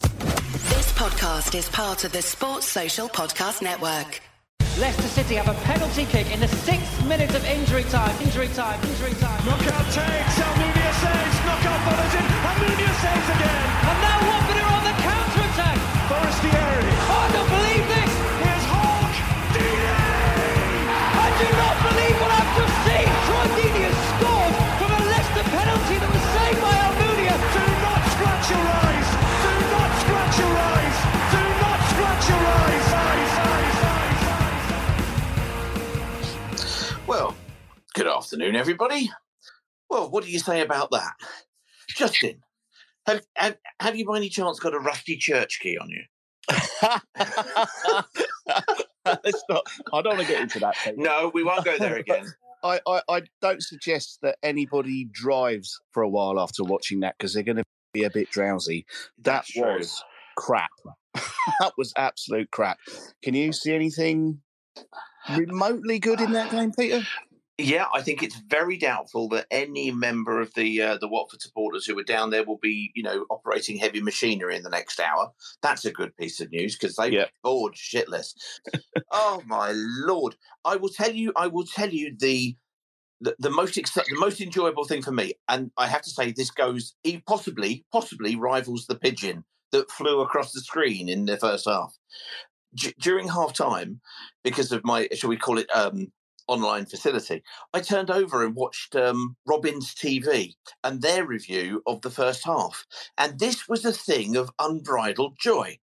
This podcast is part of the Sports Social Podcast Network. Leicester City have a penalty kick in the sixth minute of injury time. Injury time. Injury time. Knockaert takes. Almunia saves. Knockaert follows in. Almunia saves again. And now Watford are on the counter attack. Forestieri. Oh, I don't believe this. Well, good afternoon, everybody. Well, what do you say about that? Justin, have, have, have you by any chance got a rusty church key on you? Let's not, I don't want to get into that. Pete. No, we won't go there again. I, I, I don't suggest that anybody drives for a while after watching that because they're going to be a bit drowsy. That That's true. was crap. that was absolute crap. Can you see anything remotely good in that game, Peter? Yeah, I think it's very doubtful that any member of the uh, the Watford supporters who are down there will be, you know, operating heavy machinery in the next hour. That's a good piece of news because they Yeah. bored shitless. oh my lord! I will tell you. I will tell you the the, the most ex- the most enjoyable thing for me, and I have to say this goes possibly possibly rivals the pigeon that flew across the screen in the first half. D- during half time, because of my shall we call it um, online facility, I turned over and watched um, Robin's TV and their review of the first half, and this was a thing of unbridled joy.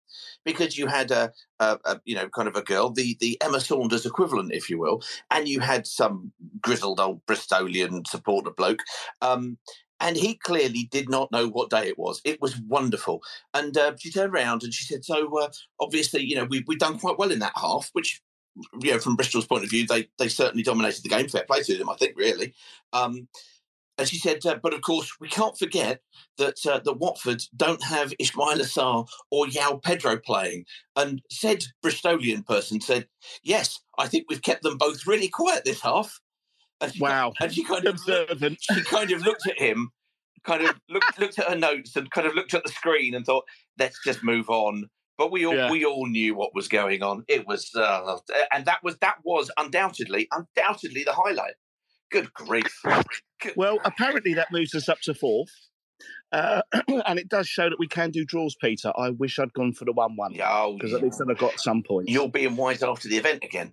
Because you had a, a, a, you know, kind of a girl, the the Emma Saunders equivalent, if you will, and you had some grizzled old Bristolian supporter bloke, um, and he clearly did not know what day it was. It was wonderful, and uh, she turned around and she said, "So uh, obviously, you know, we've we've done quite well in that half, which." You know, from Bristol's point of view, they they certainly dominated the game. Fair play to them, I think. Really, um, and she said, uh, but of course, we can't forget that uh, that Watford don't have Ismaila Sarr or João Pedro playing. And said Bristolian person said, yes, I think we've kept them both really quiet this half. And she, Wow. And she kind of Observant. she kind of looked at him, kind of looked looked at her notes, and kind of looked at the screen and thought, let's just move on. But we all Yeah. we all knew what was going on. It was, uh, and that was that was undoubtedly undoubtedly the highlight. Good grief! Good- Well, apparently that moves us up to fourth. Uh, and it does show that we can do draws, Peter. I wish I'd gone for the 1 1 Yeah, oh, because at least then I got some points. You're being wise after the event again.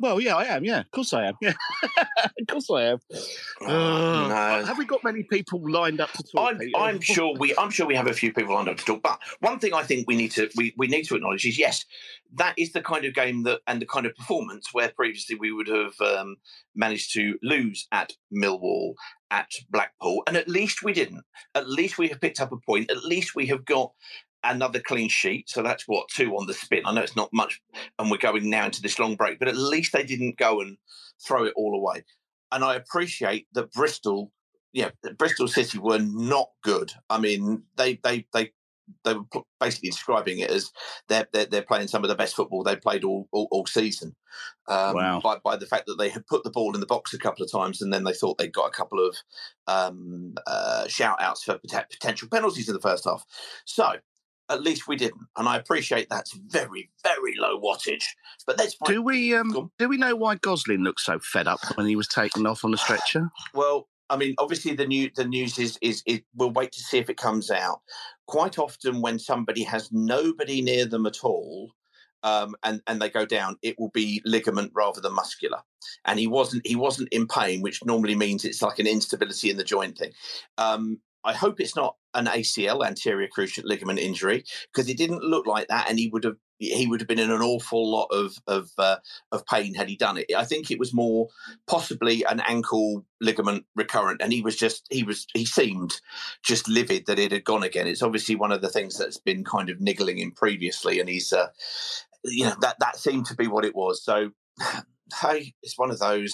Well, yeah, I am. Yeah, of course I am. Yeah, of course I am. Oh, Uh, no. Have we got many people lined up to talk? I'm, I'm sure we I'm sure we have a few people lined up to talk. But one thing I think we need to we, we need to acknowledge is yes, that is the kind of game that and the kind of performance where previously we would have um, managed to lose at Millwall, at Blackpool, and at least we didn't. At least we have picked up a point. At least we have got another clean sheet. So that's what two on the spin. I know it's not much, and we're going now into this long break, but at least they didn't go and throw it all away. And I appreciate that Bristol yeah, Bristol City were not good. I mean, they they they they were basically describing it as they're, they're they're playing some of the best football they played all all, all season. Um, Wow. By by the fact that they had put the ball in the box a couple of times and then they thought they'd got a couple of um, uh, shout outs for potential penalties in the first half. So. At least we didn't, and I appreciate that's very, very low wattage. But let's Do we um do we know why Gosling looked so fed up when he was taken off on the stretcher? Well, I mean, obviously the new the news is is is we'll wait to see if it comes out. Quite often, when somebody has nobody near them at all, um, and and they go down, it will be ligament rather than muscular. And he wasn't he wasn't in pain, which normally means it's like an instability in the joint thing. Um, I hope it's not an ACL anterior cruciate ligament injury because it didn't look like that, and he would have he would have been in an awful lot of of uh, of pain had he done it. I think it was more possibly an ankle ligament recurrent, and he was just he was he seemed just livid that it had gone again. It's obviously one of the things that's been kind of niggling him previously, and he's uh, you know that that seemed to be what it was. So hey, it's one of those.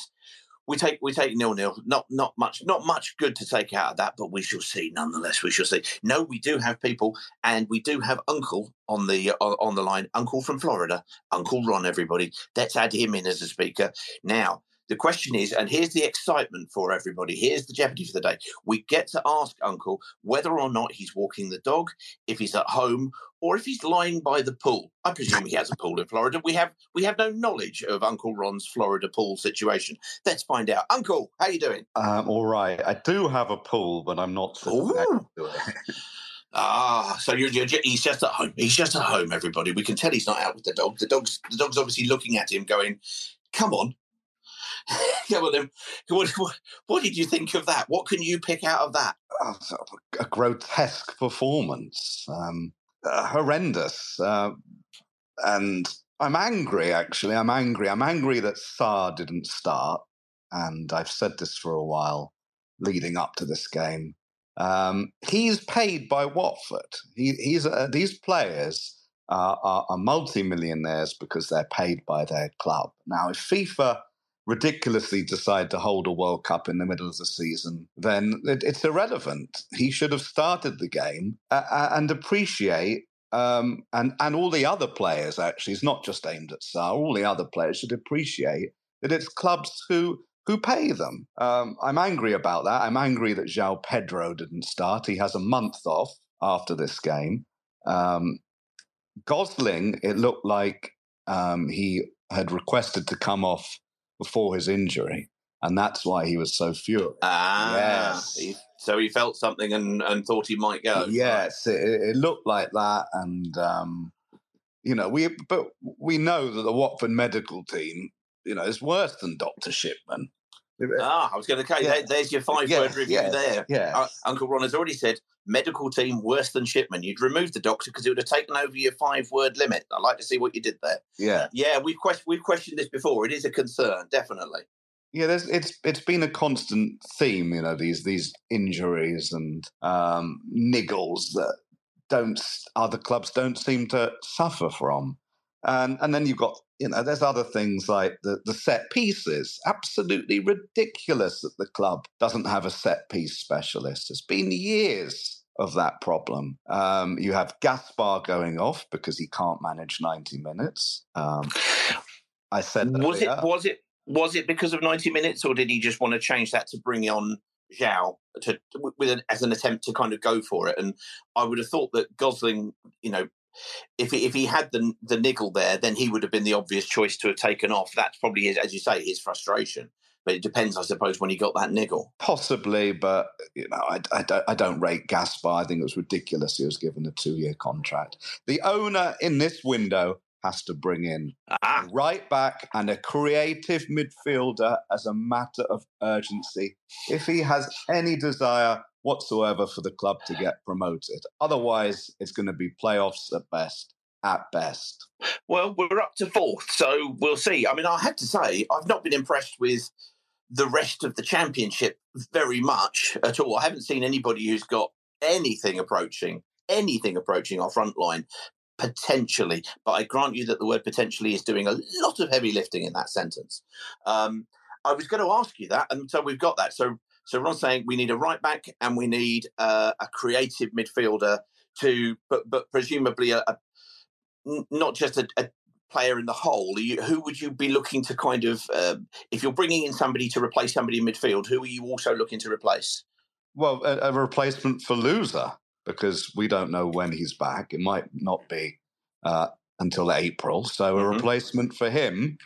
We take we take nil nil. Not not much not much good to take out of that, but we shall see. Nonetheless, we shall see. No, we do have people, and we do have Uncle on the on, on the line. Uncle from Florida, Uncle Ron. Everybody, let's add him in as a speaker now. The question is, and here's the excitement for everybody. Here's the jeopardy for the day. We get to ask Uncle whether or not he's walking the dog, if he's at home, or if he's lying by the pool. I presume he has a pool in Florida. We have we have no knowledge of Uncle Ron's Florida pool situation. Let's find out. Uncle, how are you doing? Um, all right. I do have a pool, but I'm not sitting next Ooh. to it. Ah, so you're, you're he's just at home. He's just at home. Everybody, we can tell he's not out with the dog. The dog's the dog's obviously looking at him, going, "Come on, come on, then. What, what, did you think of that? What can you pick out of that? Oh, a, a grotesque performance, um, uh, horrendous, uh, and I'm angry. Actually, I'm angry. I'm angry that Sarr didn't start, and I've said this for a while, leading up to this game. Um, he's paid by Watford. He, he's uh, these players are, are, are multimillionaires because they're paid by their club. Now, if FIFA ridiculously decide to hold a World Cup in the middle of the season, then it, it's irrelevant. He should have started the game uh, and appreciate. Um, and and all the other players actually, it's not just aimed at Sarr. All the other players should appreciate that it's clubs who who pay them. Um, I'm angry about that. I'm angry that João Pedro didn't start. He has a month off after this game. Um, Gosling, it looked like um, he had requested to come off before his injury, and that's why he was so furious. Ah, Yes. he- so he felt something and, and thought he might go. Yes, it, it looked like that, and um, you know, we but we know that the Watford medical team, you know, is worse than Doctor Shipman. Ah, I was going to say, Yeah. there, there's your five Yes, word review yes, there. Yeah, Uh, Uncle Ron has already said medical team worse than Shipman. You'd remove the doctor because it would have taken over your five word limit. I'd like to see what you did there. Yeah, Yeah, we've, quest- we've questioned this before. It is a concern, definitely. yeah. There's it's it's been a constant theme, you know, these these injuries and um, niggles that don't other clubs don't seem to suffer from, and and then you've got you know there's other things like the the set pieces. Absolutely ridiculous that the club doesn't have a set piece specialist. It's been years of that problem. Um, you have Gaspar going off because he can't manage 90 minutes. Um, I said Was it was it was it because of ninety minutes, or did he just want to change that to bring on João to with an, as an attempt to kind of go for it? And I would have thought that Gosling, you know, if he, if he had the the niggle there, then he would have been the obvious choice to have taken off. That's probably his, as you say, his frustration. But it depends, I suppose, when he got that niggle. Possibly, but you know, I, I, don't, I don't rate Gaspar. I think it was ridiculous he was given a two-year contract. The owner in this window has to bring in Ah, a right back and a creative midfielder as a matter of urgency if he has any desire whatsoever for the club to get promoted. Otherwise, it's going to be playoffs at best. At best. Well, we're up to fourth, so we'll see. I mean, I had to say, I've not been impressed with the rest of the championship very much at all. I haven't seen anybody who's got anything approaching anything approaching our front line potentially. But I grant you that the word potentially is doing a lot of heavy lifting in that sentence. Um, I was going to ask you that, and so we've got that. So, so Ron's saying we need a right back and we need uh, a creative midfielder to but but presumably a not just a, a player in the whole. Are you, who would you be looking to kind of uh, if you're bringing in somebody to replace somebody in midfield? Who are you also looking to replace? Well, a, a replacement for Louza because we don't know when he's back. It might not be uh, until April. So a Mhm. replacement for him.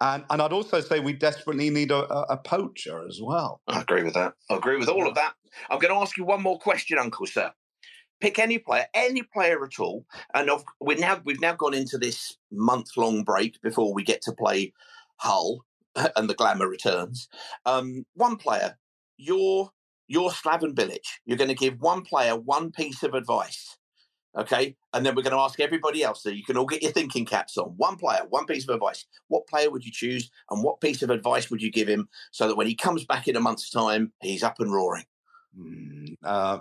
And and I'd also say we desperately need a, a, a poacher as well. I agree with that. I agree with all of that. I'm going to ask you one more question, Uncle Sir. Pick any player, any player at all, and we're now we've now gone into this month long break before we get to play Hull and the glamour returns. Um, one player, you're you're Slaven Bilic. You're going to give one player one piece of advice, okay, and then we're going to ask everybody else. So you can all get your thinking caps on. One player, one piece of advice. What player would you choose, and what piece of advice would you give him so that when he comes back in a month's time, he's up and roaring? Mm, Uh,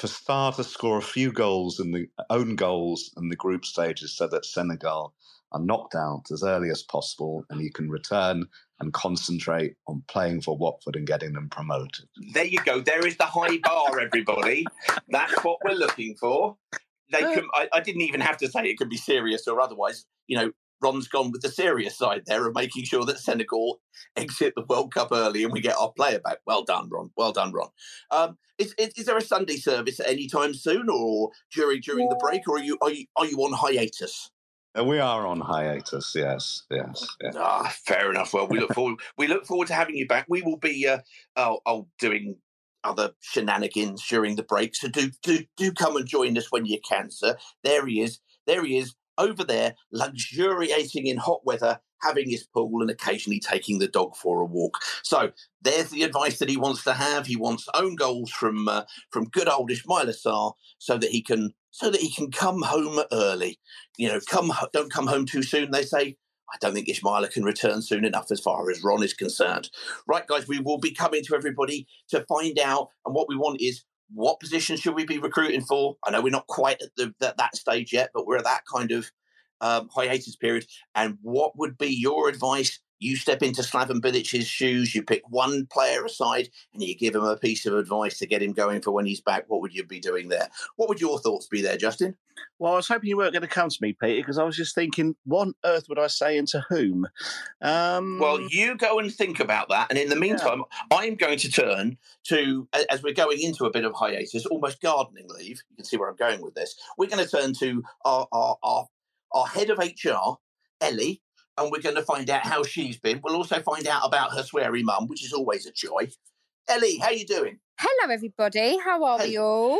for Sarr to score a few goals in the own goals in the group stages so that Senegal are knocked out as early as possible and you can return and concentrate on playing for Watford and getting them promoted. There you go. There is the high bar, everybody. That's what we're looking for. They can. I, I didn't even have to say it could be serious or otherwise. You know, Ron's gone with the serious side there of making sure that Senegal exit the World Cup early and we get our player back. Well done, Ron. Well done, Ron. Um, is, is, is there a Sunday service at any time soon, or during during the break, or are you are you are you on hiatus? Uh, we are on hiatus, yes, yes, yes. Ah, fair enough. Well, we look forward. we look forward to having you back. We will be uh, oh, oh, doing other shenanigans during the break. So do do do come and join us when you can, sir. There he is. There he is over there, luxuriating in hot weather, having his pool, and occasionally taking the dog for a walk. So there's the advice that he wants to have. He wants own goals from uh, from good old Ismaila Sarr, so that he can so that he can come home early. You know, come don't come home too soon. They say. I don't think Ismaila can return soon enough as far as Ron is concerned. Right, guys, we will be coming to everybody to find out. And what we want is what position should we be recruiting for? I know we're not quite at the, that, that stage yet, but we're at that kind of um, hiatus period. And what would be your advice? You step into Slaven Bilic's shoes, you pick one player aside, and you give him a piece of advice to get him going for when he's back. What would you be doing there? What would your thoughts be there, Justin? Well, I was hoping you weren't going to come to me, Peter, because I was just thinking, what on earth would I say and to whom? Um, Well, you go and think about that. And in the meantime, I'm going to turn to, as we're going into a bit of hiatus, almost gardening leave. You can see where I'm going with this. We're going to turn to our, our, our, our head of HR, Ellie, and we're going to find out how she's been. We'll also find out about her sweary mum, which is always a joy. Ellie, how you doing? Hello, everybody. How are we all?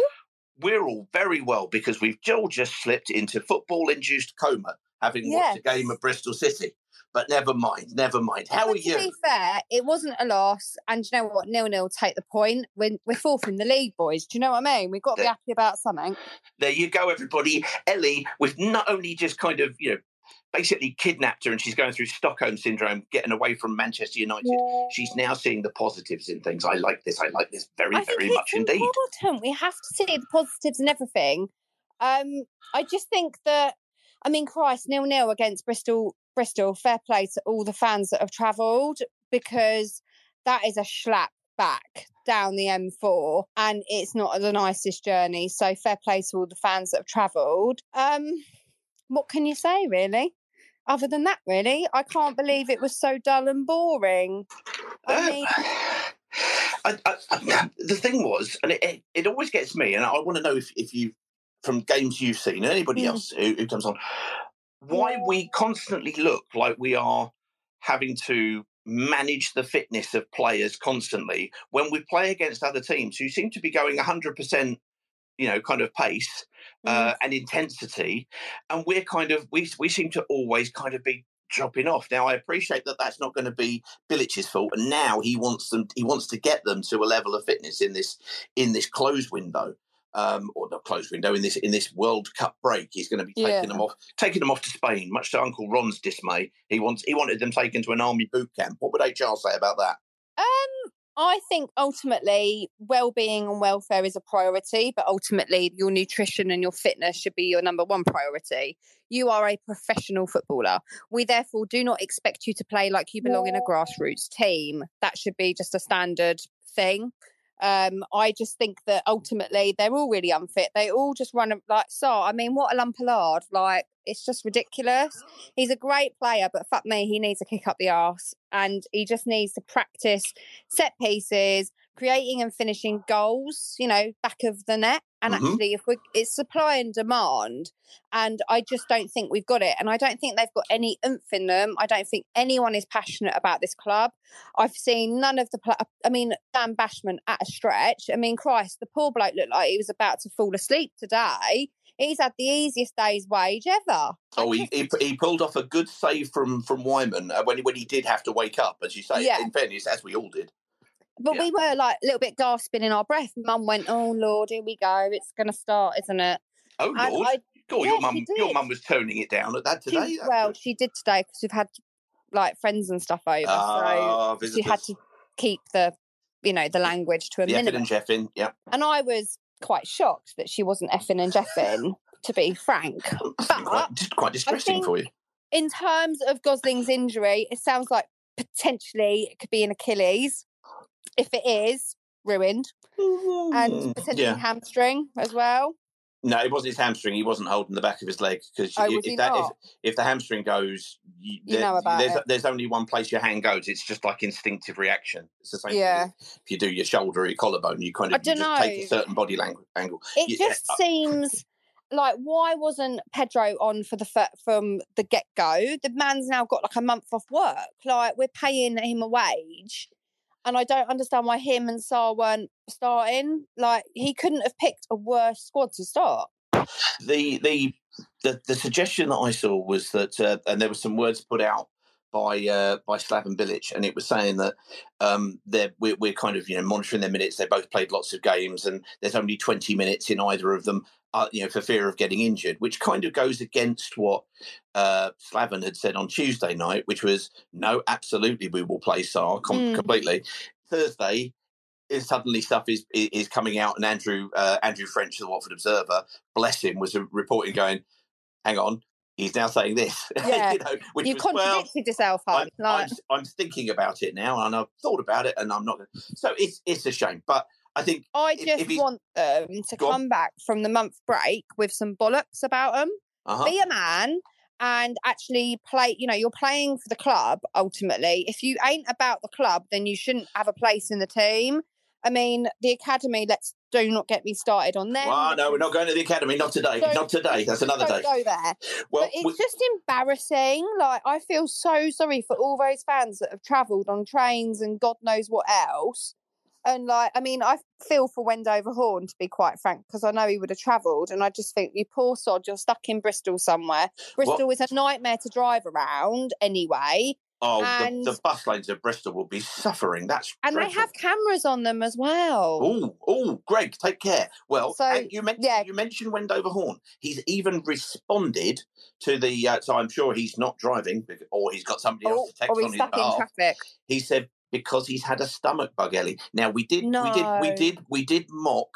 We're all very well because we've all just slipped into football-induced coma, having watched a game of Bristol City. But never mind, never mind. How But are you? to be fair, it wasn't a loss. And you know what? Nil nil take the point. We're, we're fourth in the league, boys. Do you know what I mean? We've got to be happy about something. There you go, everybody. Ellie, we've not only just kind of, you know, basically kidnapped her and she's going through Stockholm syndrome, getting away from Manchester United. She's now seeing the positives in things. I like this. I like this very, I very much indeed. important. We have to see the positives and everything. Um, I just think that, I mean, Christ, nil nil against Bristol. Bristol, fair play to all the fans that have travelled because that is a slap back down the M4 and it's not the nicest journey. So fair play to all the fans that have travelled. Um, what can you say, really? Other than that, really, I can't believe it was so dull and boring. I mean, I, I, I, the thing was, and it, it, it always gets me, and I want to know if, if you, from games you've seen, anybody Mm. else who, who comes on, why we constantly look like we are having to manage the fitness of players constantly when we play against other teams who seem to be going 100% you know kind of pace uh, and intensity and we're kind of we, we seem to always kind of be dropping off now i appreciate that that's not going to be Bilic's fault and now he wants them he wants to get them to a level of fitness in this in this closed window um, or not closed window in this in this World Cup break. He's going to be taking Yeah. them off, taking them off to Spain, much to Uncle Ron's dismay. He wants he wanted them taken to an army boot camp. What would HR say about that? Um, I think ultimately well-being and welfare is a priority, but ultimately your nutrition and your fitness should be your number one priority. You are a professional footballer. We therefore do not expect you to play like you belong in a grassroots team. That should be just a standard thing. Um, I just think that ultimately they're all really unfit. They all just run like so. I mean, what a lump of lard! Like it's just ridiculous. He's a great player, but fuck me, he needs to kick up the arse, and he just needs to practice set pieces, creating and finishing goals. You know, back of the net. And Mhm. actually, if we it's supply and demand, and I just don't think we've got it, and I don't think they've got any oomph in them. I don't think anyone is passionate about this club. I've seen none of the. Pl- I mean, Dan Bachmann at a stretch. I mean, Christ, the poor bloke looked like he was about to fall asleep today. He's had the easiest day's wage ever. Oh, he, he he pulled off a good save from from Weimann uh, when he, when he did have to wake up, as you say. Yeah. In fairness, as we all did. But we were like a little bit gasping in our breath. Mum went, "Oh Lord, here we go. It's going to start, isn't it?" Oh And Lord! I- God, yeah, your mum your mum was toning it down at that She- today. That's well, good. she did today because we've had like friends and stuff over, Ah, so she had to keep the, you know, the language to a the effing minimum. and Jeffin. Yeah. And I was quite shocked that she wasn't effing and jeffing, to be frank. Quite, just quite distressing for you. In terms of Gosling's injury, it sounds like potentially it could be an Achilles. If it is, ruined. And Mm, potentially yeah. hamstring as well. No, it wasn't his hamstring. He wasn't holding the back of his leg because Oh, if, that, if, if the hamstring goes, you, You know about there's, it. there's only one place your hand goes. It's just like instinctive reaction. It's the same. thing Yeah. If you do your shoulder or your collarbone, you kind of you just take a certain body lang- angle. It You- just uh, seems like why wasn't Pedro on for the from the get go? The man's now got like a month off work. Like we're paying him a wage, and I don't understand why him and Sarr weren't starting. Like he couldn't have picked a worse squad to start. the the the, the suggestion that I saw was that, uh, and there were some words put out by uh, by Slaven Bilic, and it was saying that um, they're we're, we're kind of you know monitoring their minutes. They both played lots of games, and there's only 20 minutes in either of them. Uh, you know, for fear of getting injured, which kind of goes against what uh, Slaven had said on Tuesday night, which was no, absolutely, we will play Sarr com- Mm. completely. Thursday, is suddenly stuff is is coming out, and Andrew uh, Andrew French, of the Watford Observer, bless him, was reporting going, "Hang on, he's now saying this." Yeah. you know, which you was, well, contradicted yourself, I'm, Like, I'm, I'm thinking about it now, and I've thought about it, and I'm not. So it's it's a shame, but I think I if- just if he- want them to Go on. come back from the month break with some bollocks about them. uh-huh. be a man and actually play you know you're playing for the club ultimately if you ain't about the club then you shouldn't have a place in the team i mean the academy let's do not get me started on them well, no, we're not going to the academy. Not today. Don't- not today. That's another day. go there Well, but it's we- just embarrassing like i feel so sorry for all those fans that have travelled on trains and god knows what else and like i mean i feel for wendover horn to be quite frank because i know he would have travelled and i just think you poor sod you're stuck in bristol somewhere bristol is a nightmare to drive around anyway oh, and- the, the bus lanes of Bristol will be suffering. That's and they have cameras on them as well Oh, oh, Greg, take care. Well, So, you mentioned yeah. you mentioned Wendover Horn. He's even responded to the. Uh, so I'm sure he's not driving, or he's got somebody or, else to text or on he's his stuck in behalf. traffic He said because he's had a stomach bug, Ellie. Now we did, we did, we did, we did mock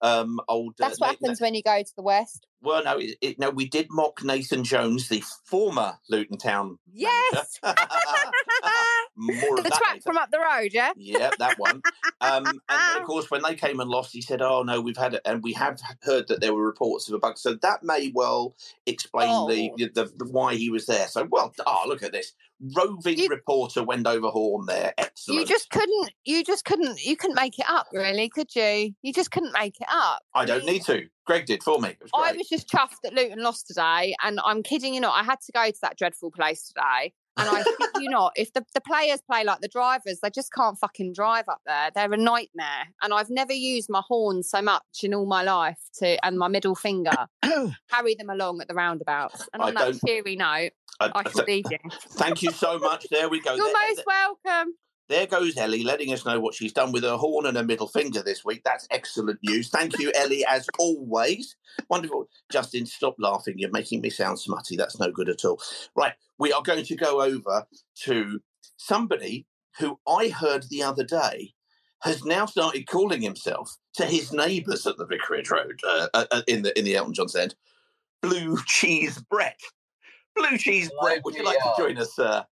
um old. uh, that's what Nathan- happens when you go to the west Well, no, it, it, no, we did mock Nathan Jones, the former Luton Town. yes More of the that twat later. from up the road yeah Yeah, that one. Um, and then, of course, when they came and lost, he said, "Oh no, we've had it, and we have heard that there were reports of a bug." So that may well explain the, Oh. the, the why he was there. So, well, oh look at this roving You- reporter Wendover Horn there. Excellent. You just couldn't. You just couldn't. You couldn't make it up, really, could you? You just couldn't make it up. I don't need to. Greg did for me. Was I was just chuffed that Luton lost today, and I'm kidding you not. I had to go to that dreadful place today, and I you not. If the, the players play like the drivers, they just can't fucking drive up there. They're a nightmare, and I've never used my horn so much in all my life to and my middle finger carry them along at the roundabouts. And I on that cheery note, I- I shall leave you. Thank you so much. There we go. You're There- most welcome. There goes Ellie, letting us know what she's done with her horn and her middle finger this week. That's excellent news. Thank you, Ellie, as always. Wonderful. Justin, stop laughing. You're making me sound smutty. That's no good at all. Right, we are going to go over to somebody who I heard the other day has now started calling himself to his neighbours at the Vicarage Road uh, uh, in the in the Elton John End, Blue Cheese Brett. Blue Cheese Brett, would you like to join us, sir?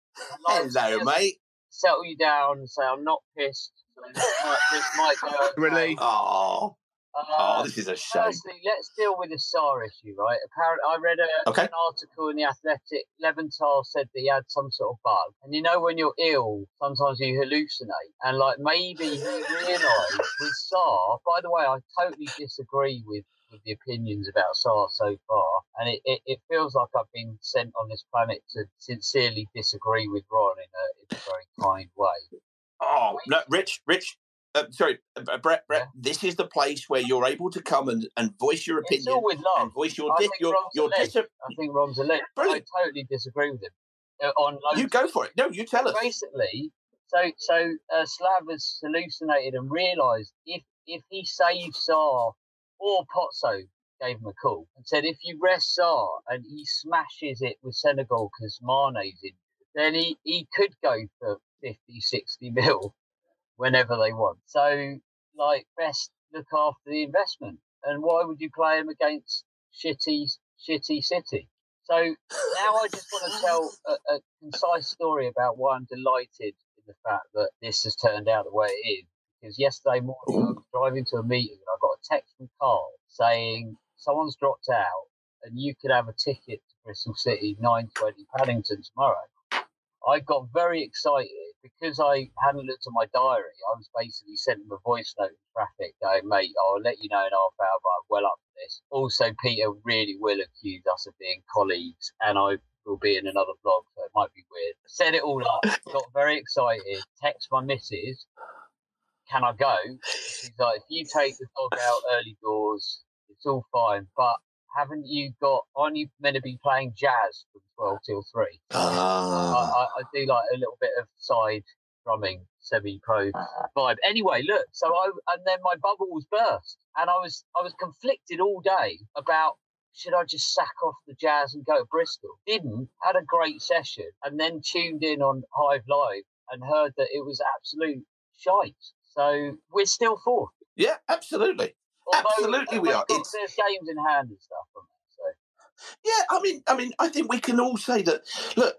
Hello, mate. Settle you down and say I'm not pissed So this might, this might go. okay. Relief. Oh, Uh, oh, this is a shame. Firstly, let's deal with the Sarr issue, right? Apparently, I read a, Okay. an article in the Athletic. Leventhal said that he had some sort of bug, and you know when you're ill, sometimes you hallucinate, and like maybe he realised with Sarr. By the way, I totally disagree with. With the opinions about Sarr so far, and it, it, it feels like I've been sent on this planet to sincerely disagree with Ron in a, in a very kind way. Oh no, Rich, Rich. Uh, sorry, uh, Brett. Brett. This is the place where you're able to come and, and voice your It's opinion all with love. and voice your I think your Ron's your dis- I think Ron's a legend. I Brilliant. totally disagree with him uh, on. You go for it. No, you tell us. Basically, so so uh, Slav has hallucinated and realised if if he saved Sarr or Pozzo gave him a call and said if you rest Sarr and he smashes it with Senegal because Mane's in, then he, he could go for 50, 60 mil whenever they want. So like best look after the investment. And why would you play him against shitty shitty City? So now I just want to tell a, a concise story about why I'm delighted in the fact that this has turned out the way it is. Because yesterday morning I was driving to a meeting and I got a text from Carl saying someone's dropped out and you could have a ticket to Bristol City 9:20 Paddington tomorrow. I got very excited because I hadn't looked at my diary. I was basically sending a voice note in traffic going, mate, I'll let you know in half hour, but I'm well up for this. Also, Peter really will accuse us of being colleagues, and I will be in another vlog, so it might be weird. Set it all up, got very excited, text my missus, can I go? She's like, if you take the dog out early doors, it's all fine, but haven't you got, aren't you meant to be playing jazz from 12 till 3? Ah. I, I, I do like a little bit of side drumming, semi-pro vibe. Anyway, look, so I and then my bubble was burst, and I was I was conflicted all day about should I just sack off the jazz and go to Bristol? Didn't had a great session, and then tuned in on Hive Live and heard that it was absolute shite. So we're still fourth. Yeah, absolutely. Although Absolutely uh, we are. It's- there's games in hand and stuff. So. Yeah, I mean, I mean, I think we can all say that. Look,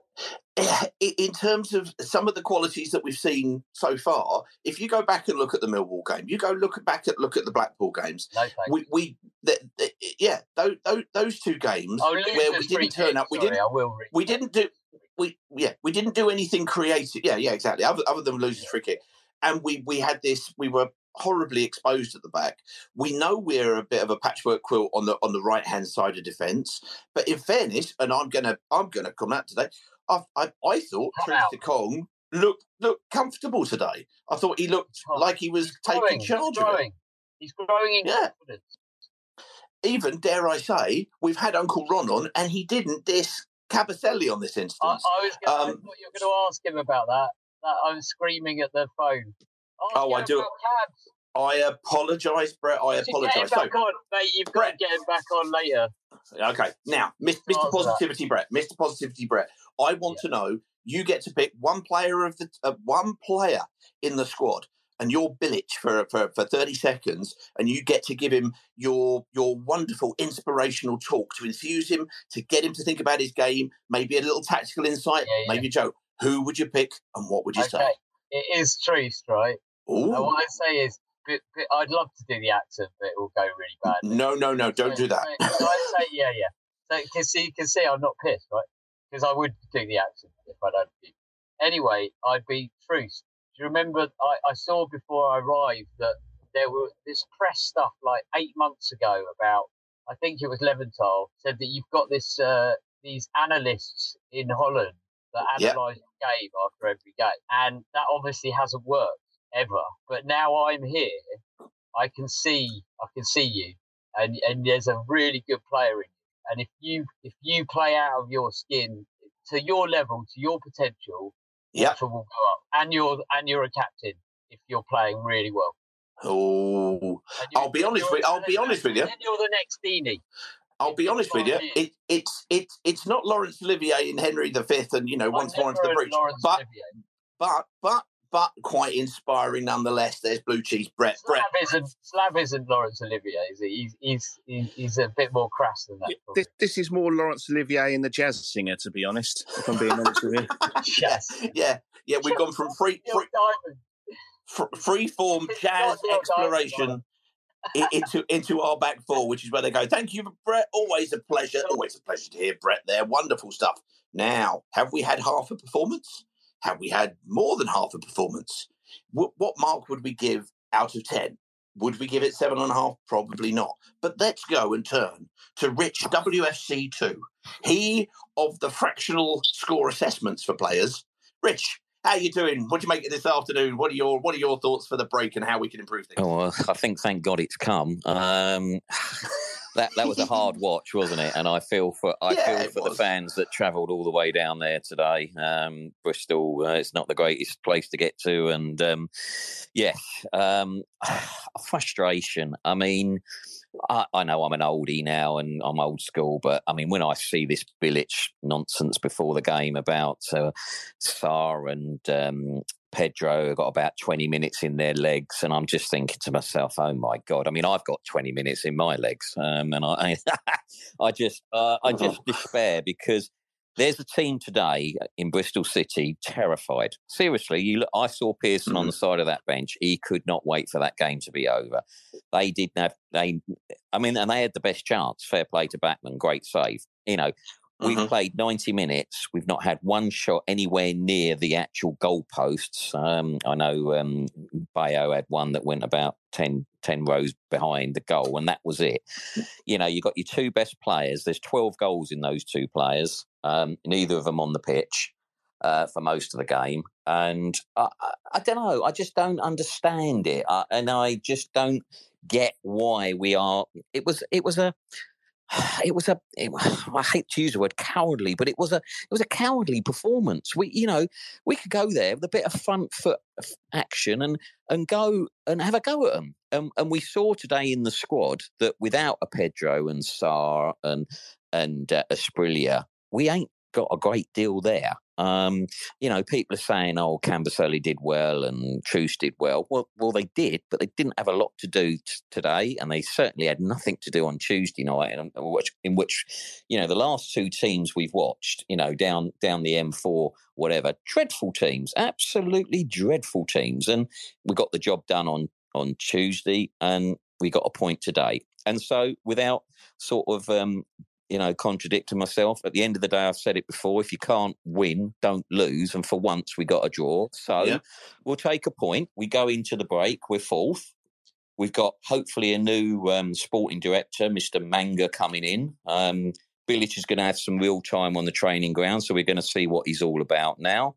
in terms of some of the qualities that we've seen so far, if you go back and look at the Millwall game, you go look back at look at the Blackpool games. No. We, we, the, the, yeah, those, those two games Oh, where we didn't turn up, we sorry, didn't, we didn't do, we, yeah, we didn't do anything creative. Yeah, yeah, exactly. Other, other than Louza's free kick, and we we had this, we were horribly exposed at the back. We know we're a bit of a patchwork quilt on the on the right hand side of defence. But in fairness, and I'm gonna I'm gonna come out today. I I, I thought Truth to Kong looked looked comfortable today. I thought he looked Oh, like he was taking growing, charge he's growing. He's growing in Yeah. confidence. Even dare I say, we've had Uncle Ron on, and he didn't diss Kabasele on this instance. I was gonna, I Um, thought you were going to ask him about that. That I was screaming at the phone. Ask Oh, I do- I apologise, Brett. I apologise. So, on, mate. You've got to get him back on later. Okay, now, Answer Mr. Positivity Brett, Mr. Positivity Brett, I want to know. You get to pick one player of the uh, one player in the squad, and you're Bilic for, for for thirty seconds, and you get to give him your your wonderful inspirational talk to infuse him, to get him to think about his game, maybe a little tactical insight, Yeah, yeah. maybe a joke. Who would you pick, and what would you say? It is Troost, right? Ooh, what I say is, but, but I'd love to do the accent, but it will go really bad. no, no, no! Don't do that. So, so I say, yeah, yeah. So you can see, you can see I'm not pissed, right? Because I would do the accent if I don't. do- Anyway, I'd be Troost. Do you remember? I, I saw before I arrived that there were this press stuff like eight months ago about. I think it was Leventhal said that you've got this uh, these analysts in Holland that Yeah. analyse the game after every game, and that obviously hasn't worked ever. But now I'm here, I can see, I can see you, and and there's a really good player in you. And if you if you play out of your skin to your level, to your potential, Yeah. Will go up. And you're and you're a captain if you're playing really well. Oh, I'll be honest with I'll be honest with you. Then you're the next Deeney. I'll be honest with you. Fine. It, it's it's it's not Laurence Olivier and Henry V, and you know once I've more into the never breach, but but but but quite inspiring nonetheless. There's blue cheese, Brett. Brett. Isn't Slav isn't Lawrence Olivier, is he? He's he's he's, he's a bit more crass than that. probably. This, this is more Laurence Olivier and the jazz singer, to be honest. If I'm being honest with you. Yes. Yeah, yeah. We've gone from free Neil free, free form jazz exploration i- into into our back four, which is where they go. Thank you, Brett. Always a pleasure. Always a pleasure to hear Brett there. Wonderful stuff. Now, have we had half a performance? Have we had more than half a performance? Wh- what mark would we give out of ten? Would we give it seven and a half? Probably not. But let's go and turn to Rich WFC two. He of the fractional score assessments for players. Rich, how are you doing? What do you make it this afternoon? What are your What are your thoughts for the break and how we can improve things? Oh, well, I think thank God it's come. Um, that that was a hard watch, wasn't it? And I feel for I Yeah, feel for the fans that travelled all the way down there today. Um, Bristol, uh, it's not the greatest place to get to, and um, yeah, um, frustration. I mean. I, I know I'm an oldie now and I'm old school, but I mean, when I see this Bilic nonsense before the game about uh, Sarr and um, Pedro got about 20 minutes in their legs, and I'm just thinking to myself, oh my God. I mean, I've got 20 minutes in my legs, um, and I, I just, uh, I just despair because there's a team today in Bristol City terrified. Seriously, you look, I saw Pearson on the side of that bench. He could not wait for that game to be over. They didn't have they. I mean, and they had the best chance. Fair play to Bachmann, great save. You know, we've played 90 minutes. We've not had one shot anywhere near the actual goalposts. Um, I know um, Bayo had one that went about 10, 10 rows behind the goal, and that was it. You know, you've got your two best players. There's 12 goals in those two players. Um, neither of them on the pitch uh, for most of the game. And I, I, I don't know. I just don't understand it, uh, and I just don't get why we are. It was. It was a. It was a. It, I hate to use the word cowardly, but it was a. It was a cowardly performance. We, you know, we could go there with a bit of front foot action and and go and have a go at them. And, and we saw today in the squad that without a Pedro and Sarr and and uh, Asprilla, we ain't got a great deal there. Um, you know, people are saying, "Oh, Kabasele did well and Troost did well." Well, well, they did, but they didn't have a lot to do t- today, and they certainly had nothing to do on Tuesday night, in which, in which, you know, the last two teams we've watched, you know, down down the M4, whatever, dreadful teams, absolutely dreadful teams, and we got the job done on on Tuesday, and we got a point today, and so without sort of um, you know, contradicting myself. At the end of the day, I've said it before: if you can't win, don't lose. And for once, we got a draw, so Yeah. we'll take a point. We go into the break. We're fourth. We've got hopefully a new um, sporting director, Mr. Manga, coming in. Um, Bilic is going to have some real time on the training ground, so we're going to see what he's all about now.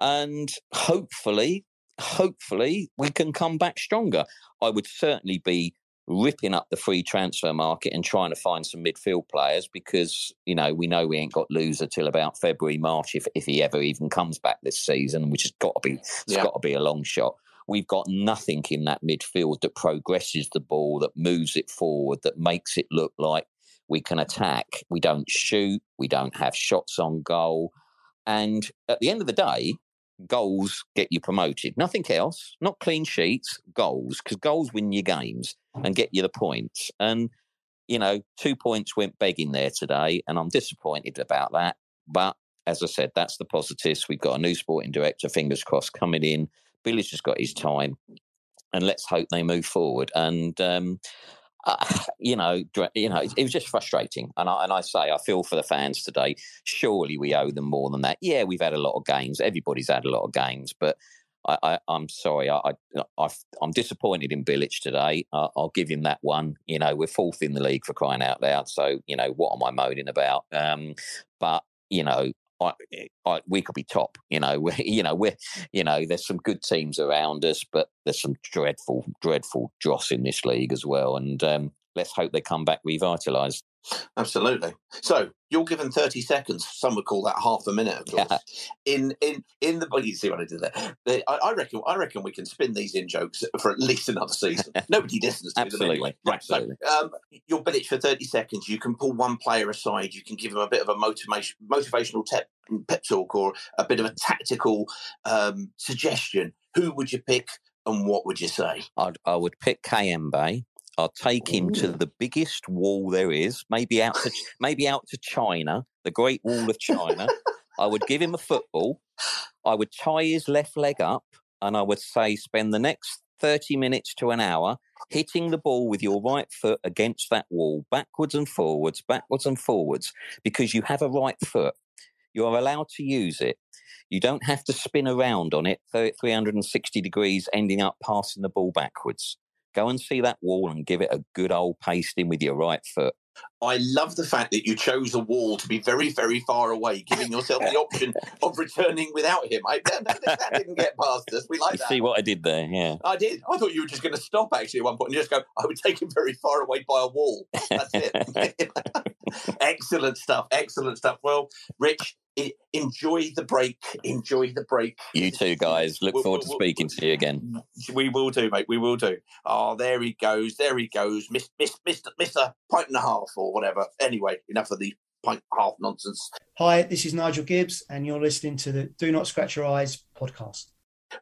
And hopefully, hopefully, we can come back stronger. I would certainly be ripping up the free transfer market and trying to find some midfield players because you know we know we ain't got Louza till about February March if if he ever even comes back this season, which has got to be it's Yeah. got to be a long shot. We've got nothing in that midfield that progresses the ball, that moves it forward, that makes it look like we can attack. We don't shoot. We don't have shots on goal. And at the end of the day, goals get you promoted. Nothing else. Not clean sheets, goals, because goals win you games and get you the points. And, you know, two points went begging there today, and I'm disappointed about that. But as I said, that's the positives. We've got a new sporting director, fingers crossed, coming in. Billy's just got his time, and let's hope they move forward. And, um, uh, you know, you know, it, it was just frustrating. And I, and I say, I feel for the fans today. Surely we owe them more than that. Yeah, we've had a lot of games. Everybody's had a lot of games, but I, I'm sorry. I, I, I'm disappointed in Bilic today. I, I'll give him that one. You know, we're fourth in the league for crying out loud. So, you know, what am I moaning about? Um, but you know, I, I, we could be top. You know, we you know, we're, you know, there's some good teams around us, but there's some dreadful, dreadful dross in this league as well. And um, let's hope they come back revitalised. Absolutely. So you're given 30 seconds. Some would call that half a minute, of course. in in in the you see what I did there. The- I, I reckon I reckon we can spin these in jokes for at least another season. Nobody listens to them anyway. Absolutely, Right. absolutely. So um, you're Bilic for 30 seconds. You can pull one player aside. You can give him a bit of a motivation, motivational tep, pep talk or a bit of a tactical um, suggestion. Who would you pick and what would you say? I'd, I would pick Kayembe. I'll take him to the biggest wall there is, maybe out to maybe out to China, the Great Wall of China. I would give him a football. I would tie his left leg up and I would say spend the next 30 minutes to an hour hitting the ball with your right foot against that wall, backwards and forwards, backwards and forwards, because you have a right foot. You are allowed to use it. You don't have to spin around on it 360 degrees, ending up passing the ball backwards. Go and see that wall and give it a good old pasting with your right foot. I love the fact that you chose a wall to be very, very far away, giving yourself the option of returning without him. I, that, that, that, didn't get past us. We like you that. see what I did there? Yeah. I did. I thought you were just going to stop actually at one point and just go, I would take him very far away by a wall. That's it. Excellent stuff. Excellent stuff. Well, Rich, enjoy the break. Enjoy the break. You too, guys. Look We'll- forward we'll- to speaking to you again. We will do, mate. We will do. Oh, there he goes. There he goes. Miss, miss, Mr. Mr. Pint and a half or whatever. Anyway, enough of the pint and a half nonsense. Hi, this is Nigel Gibbs, and you're listening to the Do Not Scratch Your Eyes podcast.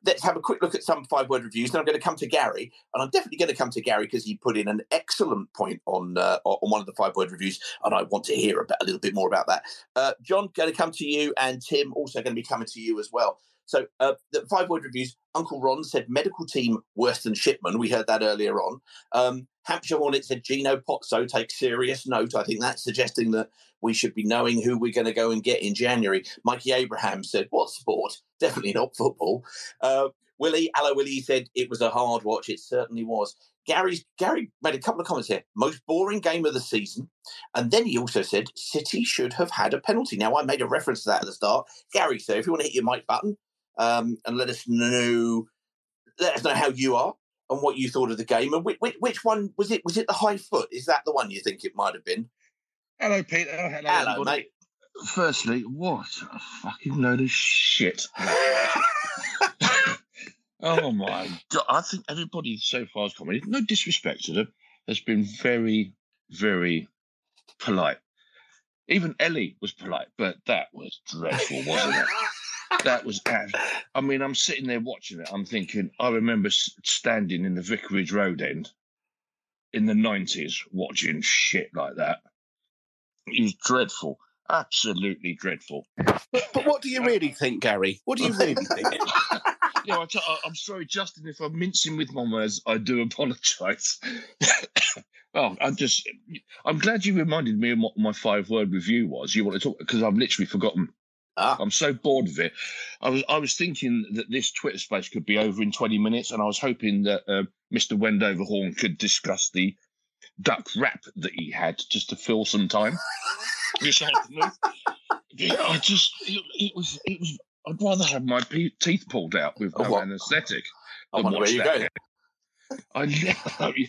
Let's have a quick look at some five word reviews. Then I'm going to come to Gary, and I'm definitely going to come to Gary because he put in an excellent point on uh, on one of the five word reviews, and I want to hear about, a little bit more about that. Uh, John, going to come to you, and Tim also going to be coming to you as well. So uh, the five word reviews. Uncle Ron said medical team worse than Shipman. We heard that earlier on. Um, Hampshire Hornet said Gino Pozzo takes serious note. I think that's suggesting that we should be knowing who we're going to go and get in January. Mikey Abraham said, "What sport? Definitely not football." Uh, Willie, hello Willie, said it was a hard watch. It certainly was. Gary's Gary made a couple of comments here. Most boring game of the season, and then he also said City should have had a penalty. Now I made a reference to that at the start. Gary, so if you want to hit your mic button um, and let us know, let us know how you are and what you thought of the game, and which, which, which one was it? Was it the high foot? Is that the one you think it might have been? Hello, Peter. Hello, Hello, everybody. mate. Firstly, what a fucking load of shit. oh my god! I think everybody so far has commented. No disrespect to them, has been very, very polite. Even Ellie was polite, but that was dreadful, wasn't it? That was. I mean, I'm sitting there watching it. I'm thinking. I remember standing in the Vicarage Road end in the '90s watching shit like that. It was dreadful, absolutely dreadful. But, but what do you really think, Gary? What do you really think? yeah, I t- I'm sorry, Justin, if I'm mincing with my words, I do apologise. oh, I'm just, I'm glad you reminded me of what my five word review was. You want to talk because I've literally forgotten. I'm so bored of it. I was, I was thinking that this Twitter space could be over in 20 minutes, and I was hoping that uh, Mr. Wendover Horn could discuss the duck rap that he had just to fill some time this afternoon. Yeah, I just, it, it was, it was. I'd rather have my pe- teeth pulled out with Oh, no anaesthetic. I than wonder where that. going. I know.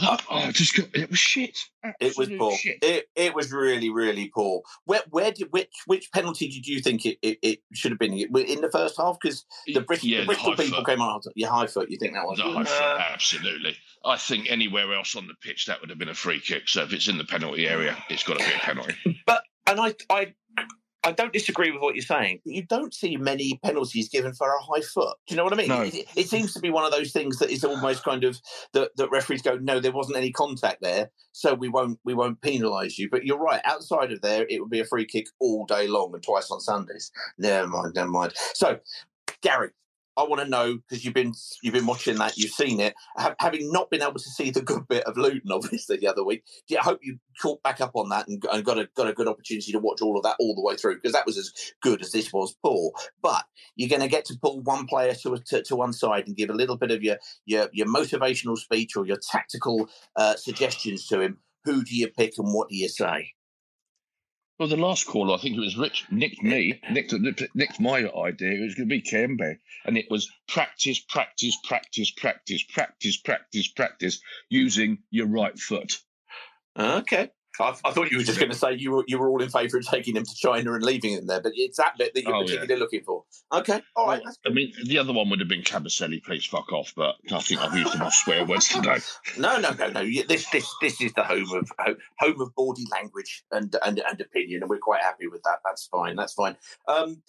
That, oh, just got, it was shit. It was poor. shit. It it was really really poor. Where where did which which penalty did you think it, it, it should have been in the first half? Because the Bristol, Yeah, the the Bristol high people foot. came on. Yeah, high foot. You think that was? The high foot, absolutely. I think anywhere else on the pitch that would have been a free kick. So if it's in the penalty area, it's got to be a penalty. But and I I I don't disagree with what you're saying. You don't see many penalties given for a high foot. Do you know what I mean? No. It, it seems to be one of those things that is almost kind of that, that referees go, no, there wasn't any contact there, so we won't we won't penalise you. But you're right. Outside of there, it would be a free kick all day long and twice on Sundays. Never mind, never mind. So, Gary. I want to know because you've been you've been watching that, you've seen it. Ha- having not been able to see the good bit of Luton, obviously the other week, you- I hope you caught back up on that and, and got a got a good opportunity to watch all of that all the way through because that was as good as this was poor. But you're going to get to pull one player to, to to one side and give a little bit of your your your motivational speech or your tactical uh, suggestions to him. Who do you pick and what do you say? Well, the last caller, I think it was Rich, nicked me, nicked, nicked my idea. It was going to be Kayembe. And it was practice, practice, practice, practice, practice, practice, practice, using your right foot. Okay. I, I thought you were just going to say you were you were all in favour of taking them to China and leaving them there, but it's that bit that you're Oh, yeah. particularly looking for. Okay, all right. that's I mean, the other one would have been Kabasele, please fuck off, but I think I've used enough swear words today. No, no, no, no. This, this, this is the home of home of bawdy language and, and and opinion, and we're quite happy with that. That's fine. That's fine. Um,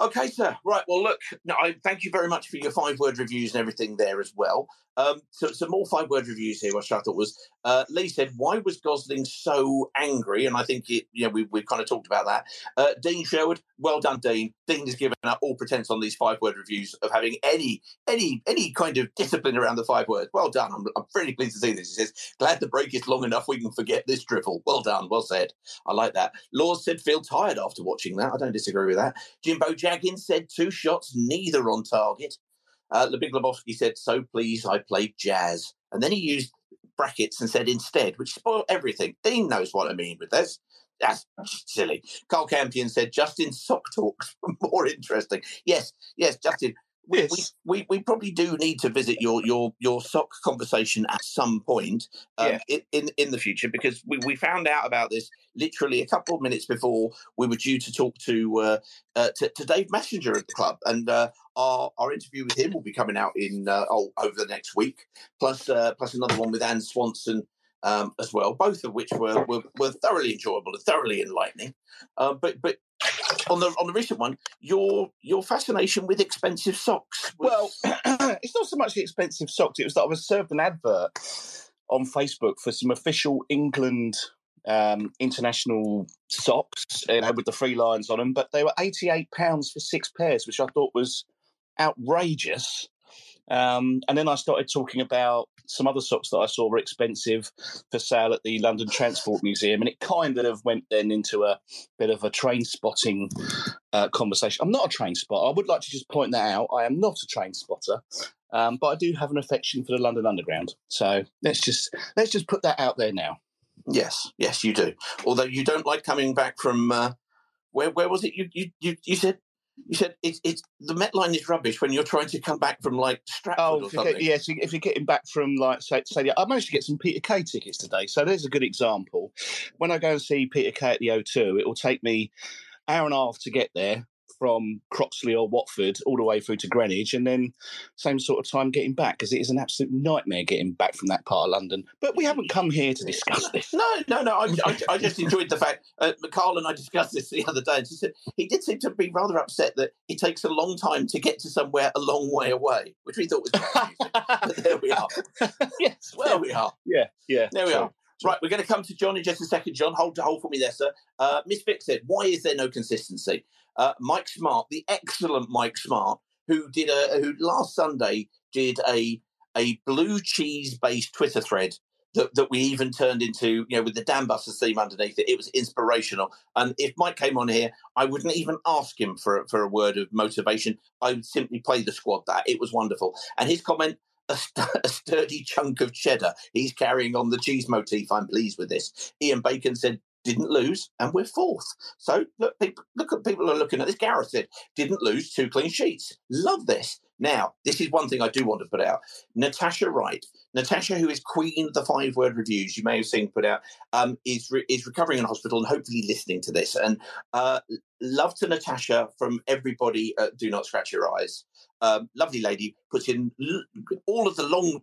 okay, sir. Right. Well, look. No, I thank you very much for your five word reviews and everything there as well. Um, so some more five word reviews here, which I thought was Uh, Lee said, "Why was Gosling so angry?" And I think it, you know, we we've kind of talked about that. Uh, Dean Sherwood, well done, Dean. Dean has given up all pretense on these five word reviews of having any any any kind of discipline around the five words. Well done. I'm, I'm very pleased to see this. He says, "Glad the break is long enough. We can forget this drivel." Well done. Well said. I like that. Laws said, "Feel tired after watching that." I don't disagree with that. Jimbo Jaggins said, two shots, neither on target." Uh, Lebowski said, "So pleased I played jazz," and then he used brackets and said instead, which spoiled everything. Dean knows what I mean with this. That's silly. Carl Campion said Justin sock talks were more interesting. Yes, yes, Justin. We, we, we, we probably do need to visit your your your sock conversation at some point um, Yeah. in, in in the future because we, we found out about this literally a couple of minutes before we were due to talk to uh, uh, to, to Dave Messenger at the club, and uh, our our interview with him will be coming out in uh, oh, over the next week, plus uh, plus another one with Anne Swanson um, as well, both of which were, were were thoroughly enjoyable and thoroughly enlightening. Uh, but but on the on the recent one, your your fascination with expensive socks. Well, it's not so much the expensive socks. It was that I was served an advert on Facebook for some official England um, international socks with the three lines on them, but they were eighty-eight pounds for six pairs, which I thought was outrageous. Um, and then I started talking about some other socks that I saw were expensive for sale at the London Transport Museum, and it kind of went then into a bit of a train spotting uh, conversation. I'm not a train spotter. I would like to just point that out. I am not a train spotter, um, but I do have an affection for the London Underground. So let's just let's just put that out there now. Yes, yes, you do. Although you don't like coming back from uh, where where was it? You you you, you said you said it's it's the Met line is rubbish when you're trying to come back from like Stratford Oh, or something. get, yes, if you're getting back from like say, say, I managed to get some Peter Kay tickets today, so there's a good example. When I go and see Peter Kay at the O2, it will take me hour and a half to get there from Croxley or Watford all the way through to Greenwich, and then same sort of time getting back because it is an absolute nightmare getting back from that part of London. But we haven't come here to discuss this. No, no, no. I, I, I just enjoyed the fact. Uh, Carl and I discussed this the other day. And she said he did seem to be rather upset that it takes a long time to get to somewhere a long way away, which we thought was. but there we are. yes, there we are. Yeah, yeah. There we sure. are. Right, we're going to come to John in just a second. John, hold hold for me there, sir. Uh, Miss Vick said, "Why is there no consistency?" Uh, Mike Smart, the excellent Mike Smart, who did a who last Sunday did a a blue cheese based Twitter thread that, that we even turned into, you know, with the Dambusters theme underneath it. It was inspirational. And if Mike came on here, I wouldn't even ask him for for a word of motivation. I would simply play the squad that. It was wonderful. And his comment. A, st- a sturdy chunk of cheddar. He's carrying on the cheese motif. I'm pleased with this. Ian Bacon said, didn't lose, and we're fourth. So look, people, look at people are looking at this. Gareth said, didn't lose, two clean sheets. Love this. Now, this is one thing I do want to put out. Natasha Wright, Natasha, who is queen of the five word reviews, you may have seen put out, um, is re- is recovering in hospital and hopefully listening to this. And uh, love to Natasha from everybody Do Not Scratch Your Eyes. Um, lovely lady puts in l- all of the long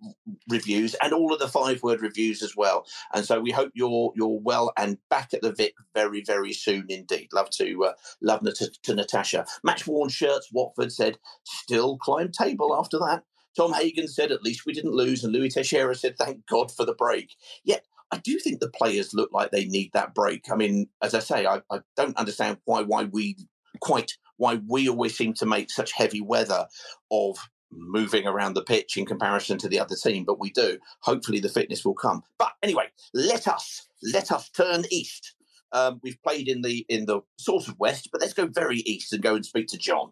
reviews and all of the five word reviews as well. And so we hope you're you're well and back at the Vic very very soon indeed. Love to uh, love Nat- to Natasha. Match worn shirts. Watford said still table after that. Tom Hagen said at least we didn't lose, and Louis Teixeira said thank God for the break. Yet I do think the players look like they need that break. I mean, as I say, I, I don't understand why why we quite why we always seem to make such heavy weather of moving around the pitch in comparison to the other team, but we do. Hopefully, the fitness will come. But anyway, let us let us turn east. Um, we've played in the in the sort of west, but let's go very east and go and speak to John.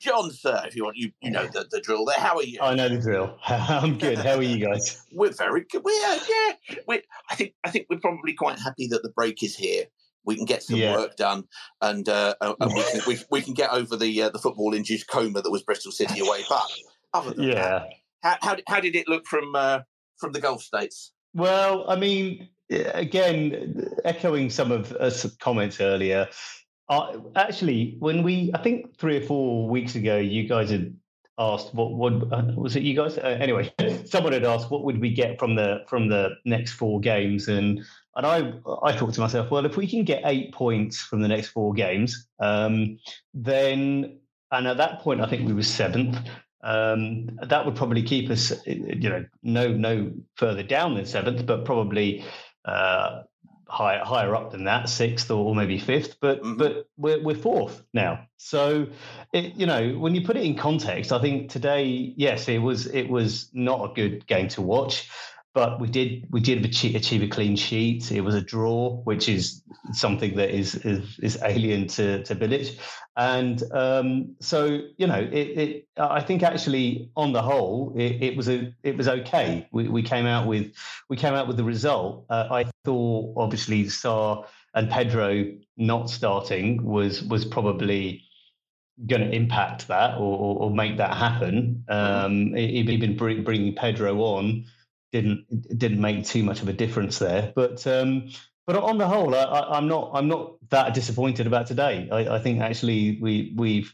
John, sir, if you want, you you know the, the drill there. How are you? I know the drill. I'm good. How are you guys? We're very good. We are, yeah. We, I think I think we're probably quite happy that the break is here. We can get some Yeah. work done, and uh, and we, can, we, we can get over the uh, the football induced coma that was Bristol City away. But other than Yeah. that, how, how how did it look from uh, from the Gulf states? Well, I mean, again, echoing some of us comments earlier. Uh, actually, when we, I think three or four weeks ago, you guys had asked what would uh, was it you guys? Uh, anyway someone had asked what would we get from the from the next four games and and I I thought to myself well if we can get eight points from the next four games um, then and at that point I think we were seventh um, that would probably keep us you know no no further down than seventh but probably uh, higher higher up than that, sixth or maybe fifth, but mm-hmm. but we're we're fourth now. So, it, you know, when you put it in context, I think today, yes, it was it was not a good game to watch but we did we did achieve, achieve, a clean sheet. It was a draw, which is something that is is, is alien to to Bilic, and um, so you know it, it, I think actually on the whole it, it, was a it was okay. We, we came out with we came out with the result. Uh, I thought obviously Sarr and Pedro not starting was was probably going to impact that or, or, or, make that happen. Um, even bringing Pedro on didn't didn't make too much of a difference there. But um, but on the whole, I, am not I'm not that disappointed about today. I, I, think actually we we've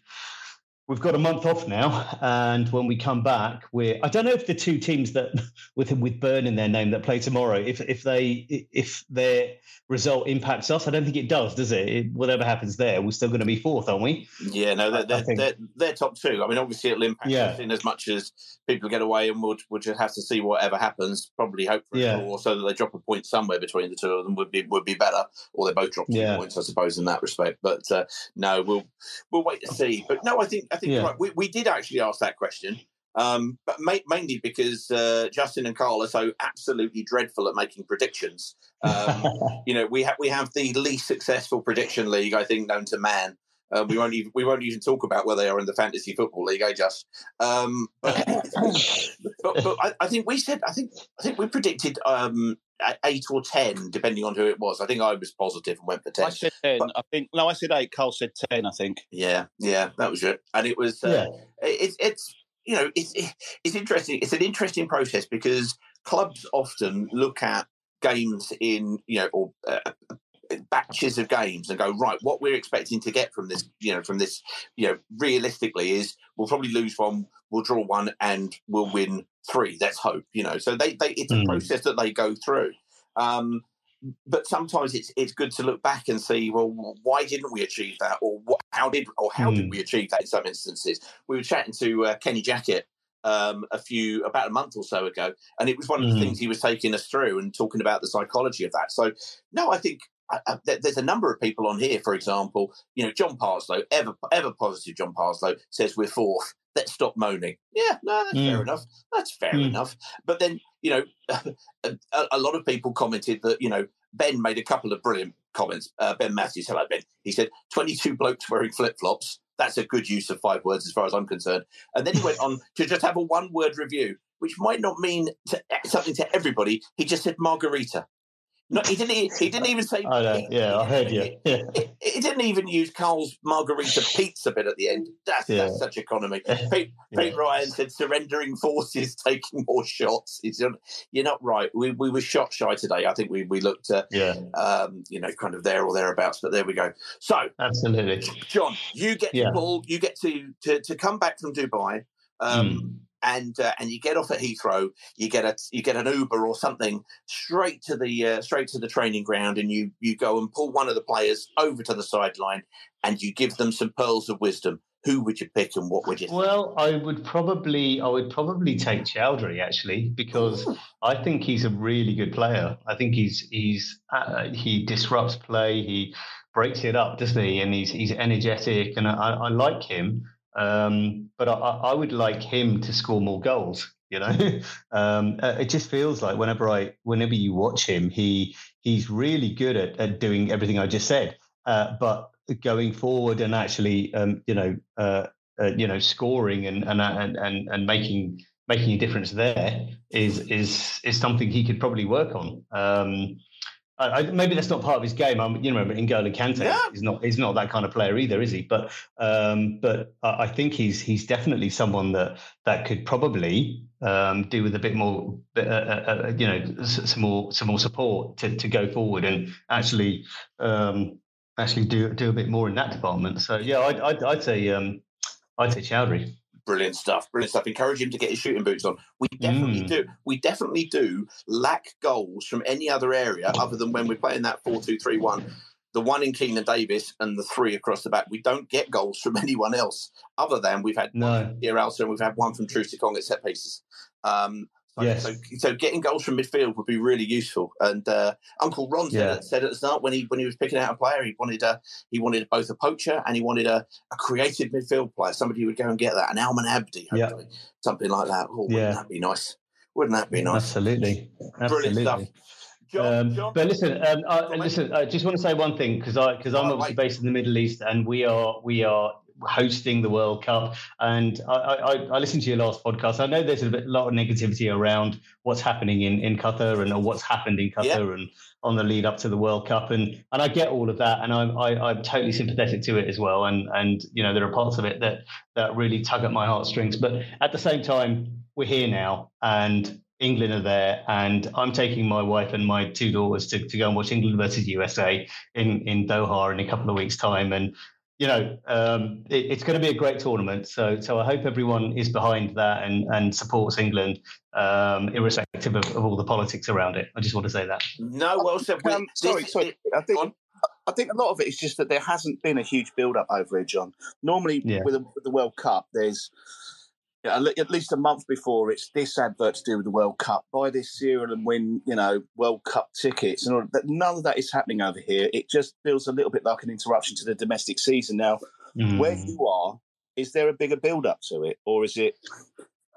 we've got a month off now, and when we come back, we're I don't know if the two teams that with with Burn in their name that play tomorrow, if if they if their result impacts us, I don't think it does, does it? it whatever happens there, we're still going to be fourth, aren't we? Yeah, no, they're they're, they're, they're, top two. I mean, obviously it'll impact yeah. us in as much as people get away, and we'll we'll just have to see whatever happens. Probably hope for yeah. a so that they drop a point somewhere between the two of them would be would be better, or they both drop two yeah. points, I suppose, in that respect. But uh, no, we'll we'll wait to see. But no, I think I think yeah. right. We we did actually ask that question. Um, but ma- mainly because uh, Justin and Carl are so absolutely dreadful at making predictions. Um, you know, we have we have the least successful prediction league I think known to man. Uh, we won't even we won't even talk about where they are in the fantasy football league. I just, um, but, but, but I, I, think we said I think I think we predicted um, eight or ten, depending on who it was. I think I was positive and went for ten. I said ten. But, I think no, I said eight. Carl said ten. I think. Yeah, yeah, that was it. And it was. Uh, yeah. It, it's you know it's it's interesting. It's an interesting process because clubs often look at games in you know or uh, batches of games and go right what we're expecting to get from this you know from this you know realistically is we'll probably lose one we'll draw one and we'll win three let's hope you know so they, they it's a mm. process that they go through um, but sometimes it's it's good to look back and see well why didn't we achieve that or what how did or how mm. did we achieve that in some instances we were chatting to uh, Kenny Jackett um, a few about a month or so ago, and it was one of the mm. things he was taking us through and talking about the psychology of that. So, no, I think I, I, there's a number of people on here, for example, you know, John Parslow, ever ever positive John Parslow says we're fourth. Let's stop moaning. Yeah, no, that's mm. fair enough. That's fair mm. enough. But then, you know, a, a, lot of people commented that, you know, Ben made a couple of brilliant comments. Uh, ben Matthews, hello, Ben. He said, 22 blokes wearing flip flops. That's a good use of five words as far as I'm concerned. And then he went on to just have a one word review, which might not mean to, something to everybody. He just said margarita. No, he didn't. He didn't even say. I know. Yeah, I heard you. Yeah. He, he, didn't even use Carl's margarita pizza bit at the end. That's, yeah. that's such economy. Pete, yeah. Pete, Ryan said, "Surrendering forces, taking more shots." He's, you're not right. We, we were shot shy today. I think we we looked, at yeah, um, you know, kind of there or thereabouts. But there we go. So, absolutely, John, you get yeah. to pull. You get to, to to come back from Dubai. Um, mm and uh, and you get off at Heathrow, you get a you get an Uber or something straight to the uh, straight to the training ground, and you you go and pull one of the players over to the sideline, and you give them some pearls of wisdom. Who would you pick, and what would you? Well, I would probably I would probably take Choudhury actually because I think he's a really good player. I think he's he's uh, he disrupts play, he breaks it up, doesn't he? And he's he's energetic, and I, I like him. Um, but I, I, would like him to score more goals. You know, um, uh, it just feels like whenever I, whenever you watch him, he he's really good at, at doing everything I just said. Uh, but going forward and actually, um, you know, uh, uh, you know, scoring and and and and, and making making a difference there is is is something he could probably work on. I, I, maybe that's not part of his game. I'm, you know, N'Golo Kante Yeah. is not is not that kind of player either, is he? But um, but I I think he's he's definitely someone that that could probably um, do with a bit more, uh, uh, uh, you know, some more some more support to, to go forward and actually um, actually do do a bit more in that department. So yeah, I'd I'd, I'd say um, I'd say Choudhury. Brilliant stuff. Brilliant stuff. Encourage him to get his shooting boots on. We definitely Mm. do. We definitely do lack goals from any other area other than when we're playing that 4 2 3 1. The one in Keinan Davis and the three across the back. We don't get goals from anyone else other than we've had No. here Alsa and we've had one from Troost-Ekong at set pieces. Um, so, Yes. so, so getting goals from midfield would be really useful. And uh, Uncle Ron said, Yeah. said at the start when he when he was picking out a player, he wanted a he wanted both a poacher and he wanted a, a creative midfield player, somebody who would go and get that, an Almen Abdi, Yeah. something like that. Oh, wouldn't Yeah. that be nice? Wouldn't that be nice? Absolutely, Brilliant stuff. absolutely. Um, but listen, um, I, listen. I just want to say one thing because I because I'm obviously based in the Middle East and we are we are hosting the World Cup. And I, I, I listened to your last podcast. I know there's a bit, lot of negativity around what's happening in, in Qatar and or what's happened in Qatar Yeah. and on the lead up to the World Cup. And and I get all of that, and I'm I, I'm totally sympathetic to it as well. And and you know there are parts of it that that really tug at my heartstrings. But at the same time, we're here now, and England are there, and I'm taking my wife and my two daughters to, to go and watch England versus USA in, in Doha in a couple of weeks' time. And you know, um, it, it's going to be a great tournament. So so I hope everyone is behind that and and supports England, um, irrespective of, of all the politics around it. I just want to say that. No, well said. We- Um, sorry, sorry. I think I think a lot of it is just that there hasn't been a huge build up over it, John. Normally, Yeah. with, the, with the World Cup, there's yeah, at least a month before it's this advert to do with the World Cup. Buy this cereal and win, you know, World Cup tickets, and all that. None of that is happening over here. It just feels a little bit like an interruption to the domestic season. Now, where Mm. you are, is there a bigger build up to it, or is it?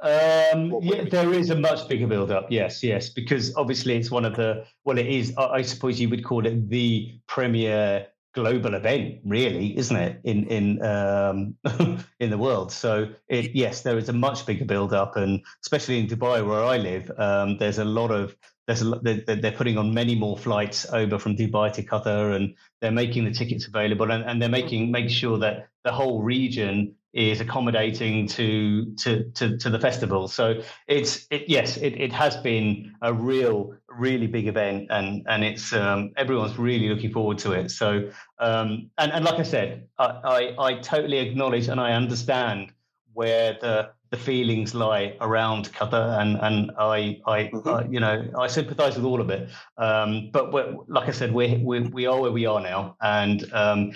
Um, yeah, there is a much bigger build up. Yes, yes, because obviously it's one of the well, it is. I suppose you would call it the premier global event, really, isn't it? In in um, in the world. So it, yes, there is a much bigger build up, and especially in Dubai, where I live, um, there's a lot of there's a, they're, they're putting on many more flights over from Dubai to Qatar, and they're making the tickets available, and, and they're making make sure that the whole region is accommodating to to to, to the festival. So it's it, yes, it, it has been a real really big event, and and it's um, everyone's really looking forward to it. So um, and and like I said, I, I I totally acknowledge and I understand where the the feelings lie around Qatar, and and I I, I you know I sympathise with all of it. Um, but we're, like I said, we we we are where we are now, and um,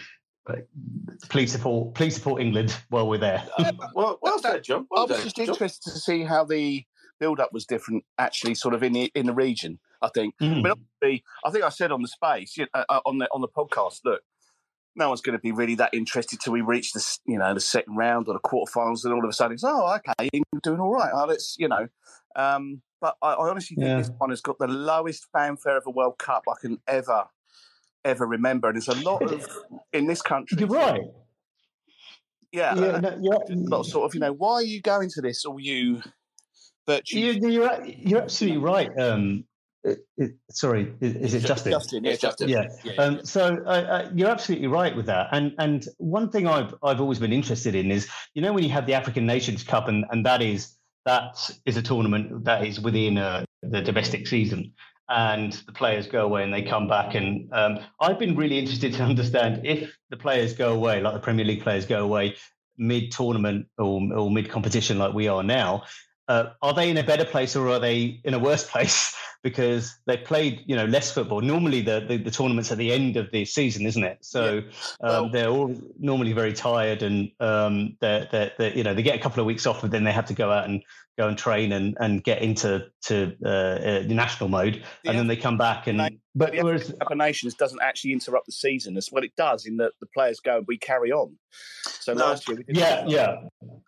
but please support please support England while we're there. well, well said, John. Well I was done, just John. interested to see how the build up was different, actually, sort of in the in the region. I think. Mm. I obviously, I think I said on the space you know, uh, on the on the podcast. Look, no one's going to be really that interested till we reach the you know the second round or the quarterfinals, and all of a sudden it's oh okay, England doing all right. Oh, let's you know. Um, but I, I honestly think Yeah. this one has got the lowest fanfare of a World Cup I can ever ever remember. And there's a lot of in this country. You're right. Yeah, Yeah, uh, no, you're, a lot of sort of, you know, why are you going to this? Or you virtue? you, you're you're absolutely right. Um, it, it, sorry, is, is it It's Justin? Justin, yeah, It's Justin. Yeah. Yeah, yeah. Um, so uh, uh, you're absolutely right with that. And and one thing I've I've always been interested in is you know when you have the African Nations Cup and and that is that is a tournament that is within uh, the domestic season. And the players go away and they come back. And um, I've been really interested to understand if the players go away, like the Premier League players go away mid tournament or, or mid competition, like we are now, uh, are they in a better place or are they in a worse place because they played you know less football normally the, the, the tournaments at the end of the season isn't it so um, they're all normally very tired and um, they're, they're, they're, you know they get a couple of weeks off but then they have to go out and go and train and, and get into to uh, uh, the national mode and then they come back and but the whereas Cup of Nations doesn't actually interrupt the season as well. It does in that the players go and we carry on. So No. last year we did yeah yeah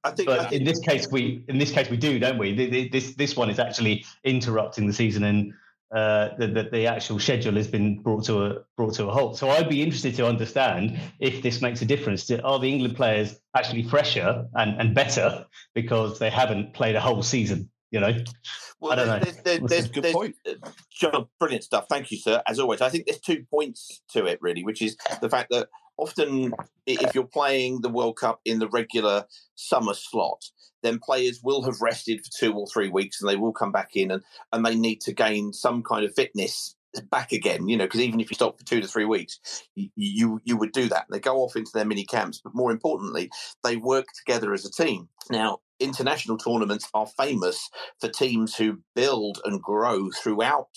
I think, I but think in this case we in this case we do don't we Th- th- this this one is actually interrupting the season and uh, the, the the actual schedule has been brought to a brought to a halt so i'd be interested to understand if this makes a difference to, are the england players actually fresher and, and better because they haven't played a whole season You know, Well, I don't know. there's, there's, there's, there's, there's- John, brilliant stuff. Thank you, sir. As always, I think there's two points to it really, which is the fact that often if you're playing the World Cup in the regular summer slot, then players will have rested for two or three weeks and they will come back in and, and they need to gain some kind of fitness back again, you know, because even if you stop for two to three weeks, you, you you would do that. They go off into their mini camps, but more importantly, they work together as a team. Now, international tournaments are famous for teams who build and grow throughout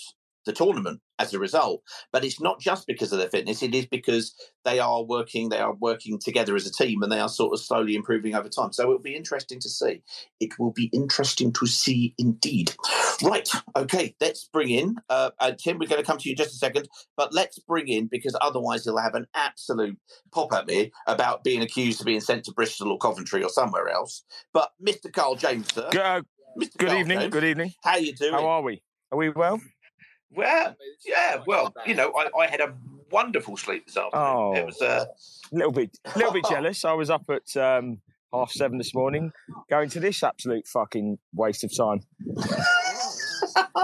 the tournament as a result. But it's not just because of their fitness; it is because they are working. They are working together as a team, and they are sort of slowly improving over time. So it'll be interesting to see. It will be interesting to see indeed. Right. Okay. Let's bring in uh, uh, Tim. We're going to come to you in just a second, but let's bring in because otherwise he'll have an absolute pop at me about being accused of being sent to Bristol or Coventry or somewhere else. But Mr. Carl James, sir. Good, uh, Mr. good Carl evening. James, Good evening. How you doing? How are we? Are we well? Well, yeah. Well, you know, I, I had a wonderful sleep this afternoon. Oh, It was uh, a little bit, a little bit jealous. I was up at um, half seven this morning, going to this absolute fucking waste of time.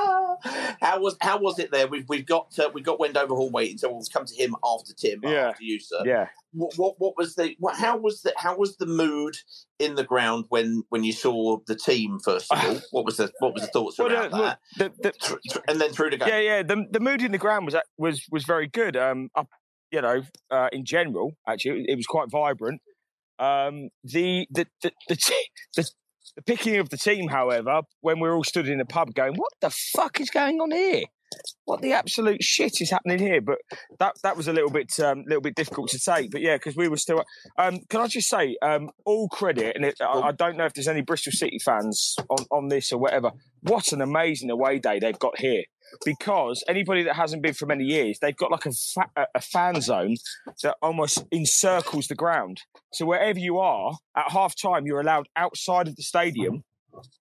how was how was it there? We've we've got uh, we've got Wendover Hall waiting, so we'll come to him after Tim, Yeah. after you, sir. Yeah. What, what what was the what, how was the how was the mood in the ground when when you saw the team first of all? What was the what was the thoughts Well, around the- that? the- the- and then through the game. Yeah, yeah. The the mood in the ground was was was very good. Um, up, you know, uh, in general, actually, it, was quite vibrant. Um, the the the the, the the picking of the team, however, when we are all stood in the pub going, "What the fuck is going on here? What the absolute shit is happening here?" But that that was a little bit um, little bit difficult to take. But yeah, because we were still. Um, can I just say, um, all credit, and it, I, I don't know if there's any Bristol City fans on on this or whatever. What an amazing away day they've got here because anybody that hasn't been for many years, they've got like a, fa- a- fan zone that almost encircles the ground. So wherever you are at half time, you're allowed outside of the stadium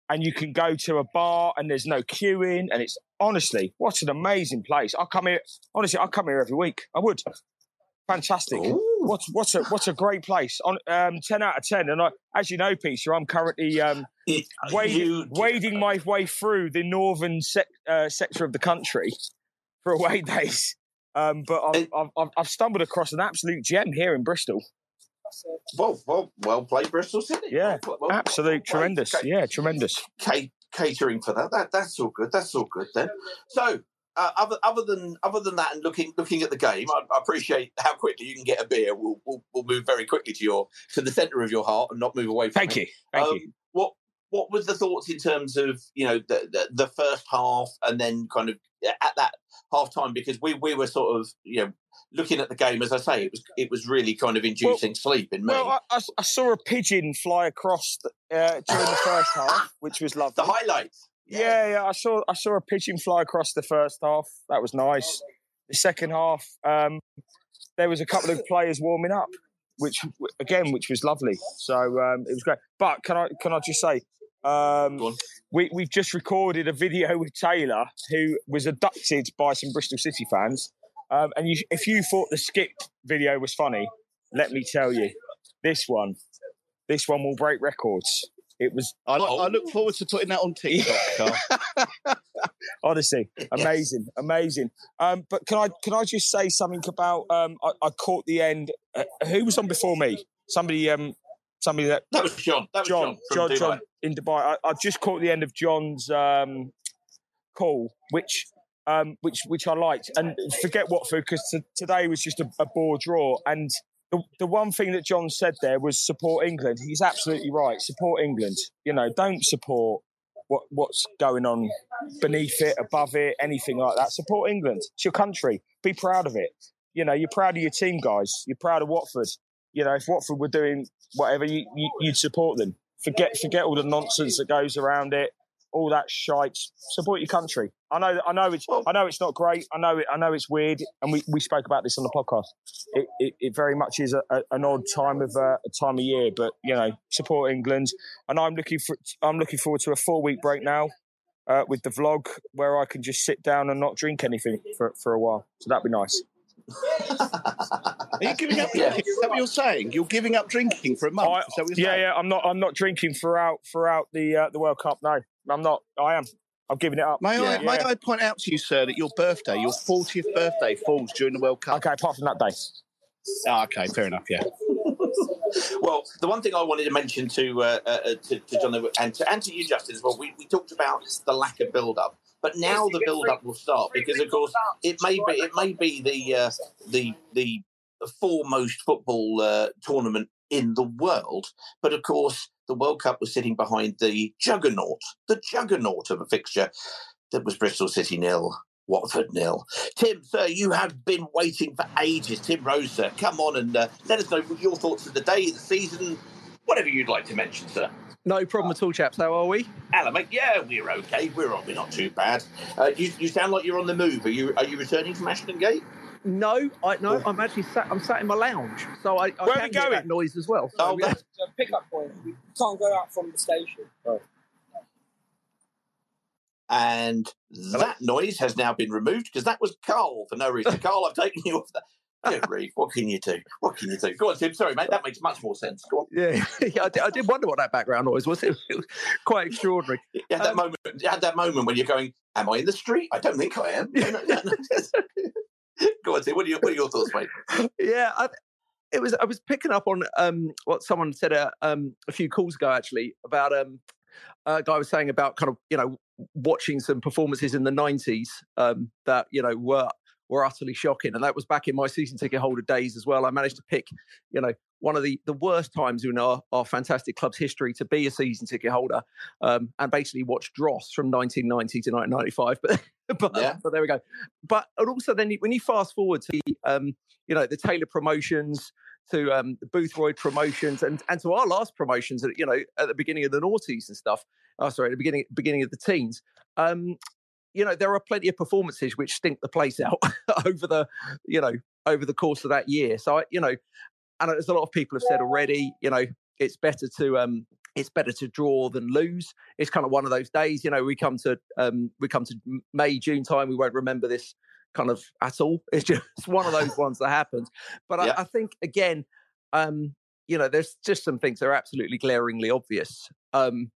and you can go to a bar and there's no queuing. And it's honestly, what an amazing place. I come here, honestly, I come here every week. I would. Fantastic. What's what's a what's a great place. On um, ten out of ten. And I, as you know, Peter, I'm currently um, wading, wading my way through the northern sec- uh, sector of the country for away days. Um, but I've, I've, I've- I've stumbled across an absolute gem here in Bristol. Well, well, well played, Bristol City. Yeah, Well, well, absolute well tremendous. Yeah, tremendous. ca- catering for that. That that's all good. That's all good then. So. Uh, other, other than other than that, and looking looking at the game, I, I appreciate how quickly you can get a beer. We'll, we'll we'll move very quickly to your to the centre of your heart and not move away from Thank it. you. Thank um, you. What what was the thoughts in terms of you know the, the the first half and then kind of at that half time because we we were sort of you know looking at the game as I say it was it was really kind of inducing sleep in me. Well, I, I, I saw a pigeon fly across the, uh, during the first half, which was lovely. the highlights. Yeah, yeah. I saw I saw a pigeon fly across the first half. That was nice. The second half, um, there was a couple of players warming up, which again, which was lovely. So um, it was great. But can I can I just say, um, we we've just recorded a video with Taylor, who was abducted by some Bristol City fans. Um, and you, if you thought the skip video was funny, let me tell you, this one, this one will break records. It was. I, look, I look forward to putting that on TikTok, Carl. Honestly, amazing, amazing. Um, but can I can I just say something about? Um, I, I caught the end. Uh, who was on before me? Somebody. Um, somebody that that was John. That was John from John, Dubai. John in Dubai. I, I just caught the end of John's um, call, which um, which which I liked. And forget Watford because t- today was just a, a bore draw. And the, the one thing that John said there was support England. He's absolutely right. Support England. You know, don't support what what's going on beneath it, above it, anything like that. Support England. It's your country. Be proud of it. You know, you're proud of your team, guys. You're proud of Watford. You know, if Watford were doing whatever, you, you, you'd support them. Forget forget all the nonsense that goes around it, all that shite. Support your country. I know, I know it's, I know it's not great. I know, it, I know it's weird, and we, we spoke about this on the podcast. It, it, it very much is a, a, an odd time of uh, time of year, but you know, support England, and I'm looking for, I'm looking forward to a four week break now. Uh, with the vlog, where I can just sit down and not drink anything for, for a while, so that'd be nice. Are you giving up drinking? Is that what you're saying? You're giving up drinking for a month? Is that what you're yeah, saying? yeah. I'm not. I'm not drinking throughout throughout the uh, the World Cup. No, I'm not. I am. I'm giving it up. May I Yeah. may I point out to you, sir, that your birthday, your 40th birthday, falls during the World Cup? Okay, apart from that day. Oh, okay, fair enough. Yeah. Well, the one thing I wanted to mention to uh, uh, to, to John and to, and to you, Justin, as well, we, we talked about the lack of build-up, but now the build-up will start because, of course, it may be it may be the uh, the the foremost football uh, tournament in the world, but of course, the World Cup was sitting behind the juggernaut, the juggernaut of a fixture that was Bristol City nil. Watford nil. Tim, sir, you have been waiting for ages. Tim Rose, sir, come on and uh, let us know your thoughts of the day, the season, whatever you'd like to mention, sir. No problem at all, chaps. How are we? Hello, mate. Yeah, we're okay. We're we're not too bad. Uh, you, you sound like you're on the move. Are you are you returning from Ashton Gate? No, I no. I'm actually sat. I'm sat in my lounge, so I, I Where are can we hear going? that noise as well. So, Oh, yeah. that's- a pickup point. We can't go out from the station. And that noise has now been removed because that was Carl for no reason. Carl, I've taken you off that. Good grief, what can you do? What can you do? Go on, Tim. Sorry, mate. That makes much more sense. Go on. Yeah, yeah I, did, I did wonder what that background noise was. It was quite extraordinary. You had that moment. You had that moment when you're going, "Am I in the street? I don't think I am." Go on, Tim. What are your what are your thoughts, mate? yeah, I, it was. I was picking up on um, what someone said a, um, a few calls ago, actually, about um, a guy was saying about kind of you know watching some performances in the '90s um, that you know were were utterly shocking, and that was back in my season ticket holder days as well. I managed to pick, you know, one of the the worst times in our our fantastic club's history to be a season ticket holder, um, and basically watch Dross from 1990 to 1995. But but, Yeah. but there we go. But and also then when you fast forward to the, um, you know the Taylor promotions to um, the Boothroyd promotions and and to our last promotions, at, you know, at the beginning of the noughties and stuff. Oh, sorry, at the beginning beginning of the teens. Um, you know, there are plenty of performances which stink the place out over the, you know, over the course of that year. So, I, you know, and as a lot of people have said already, you know, it's better to um, it's better to draw than lose. It's kind of one of those days. You know, we come to um, we come to May June time, we won't remember this kind of at all. It's just one of those ones that happens. But Yeah. I, I think again, um, you know, there's just some things that are absolutely glaringly obvious. Um,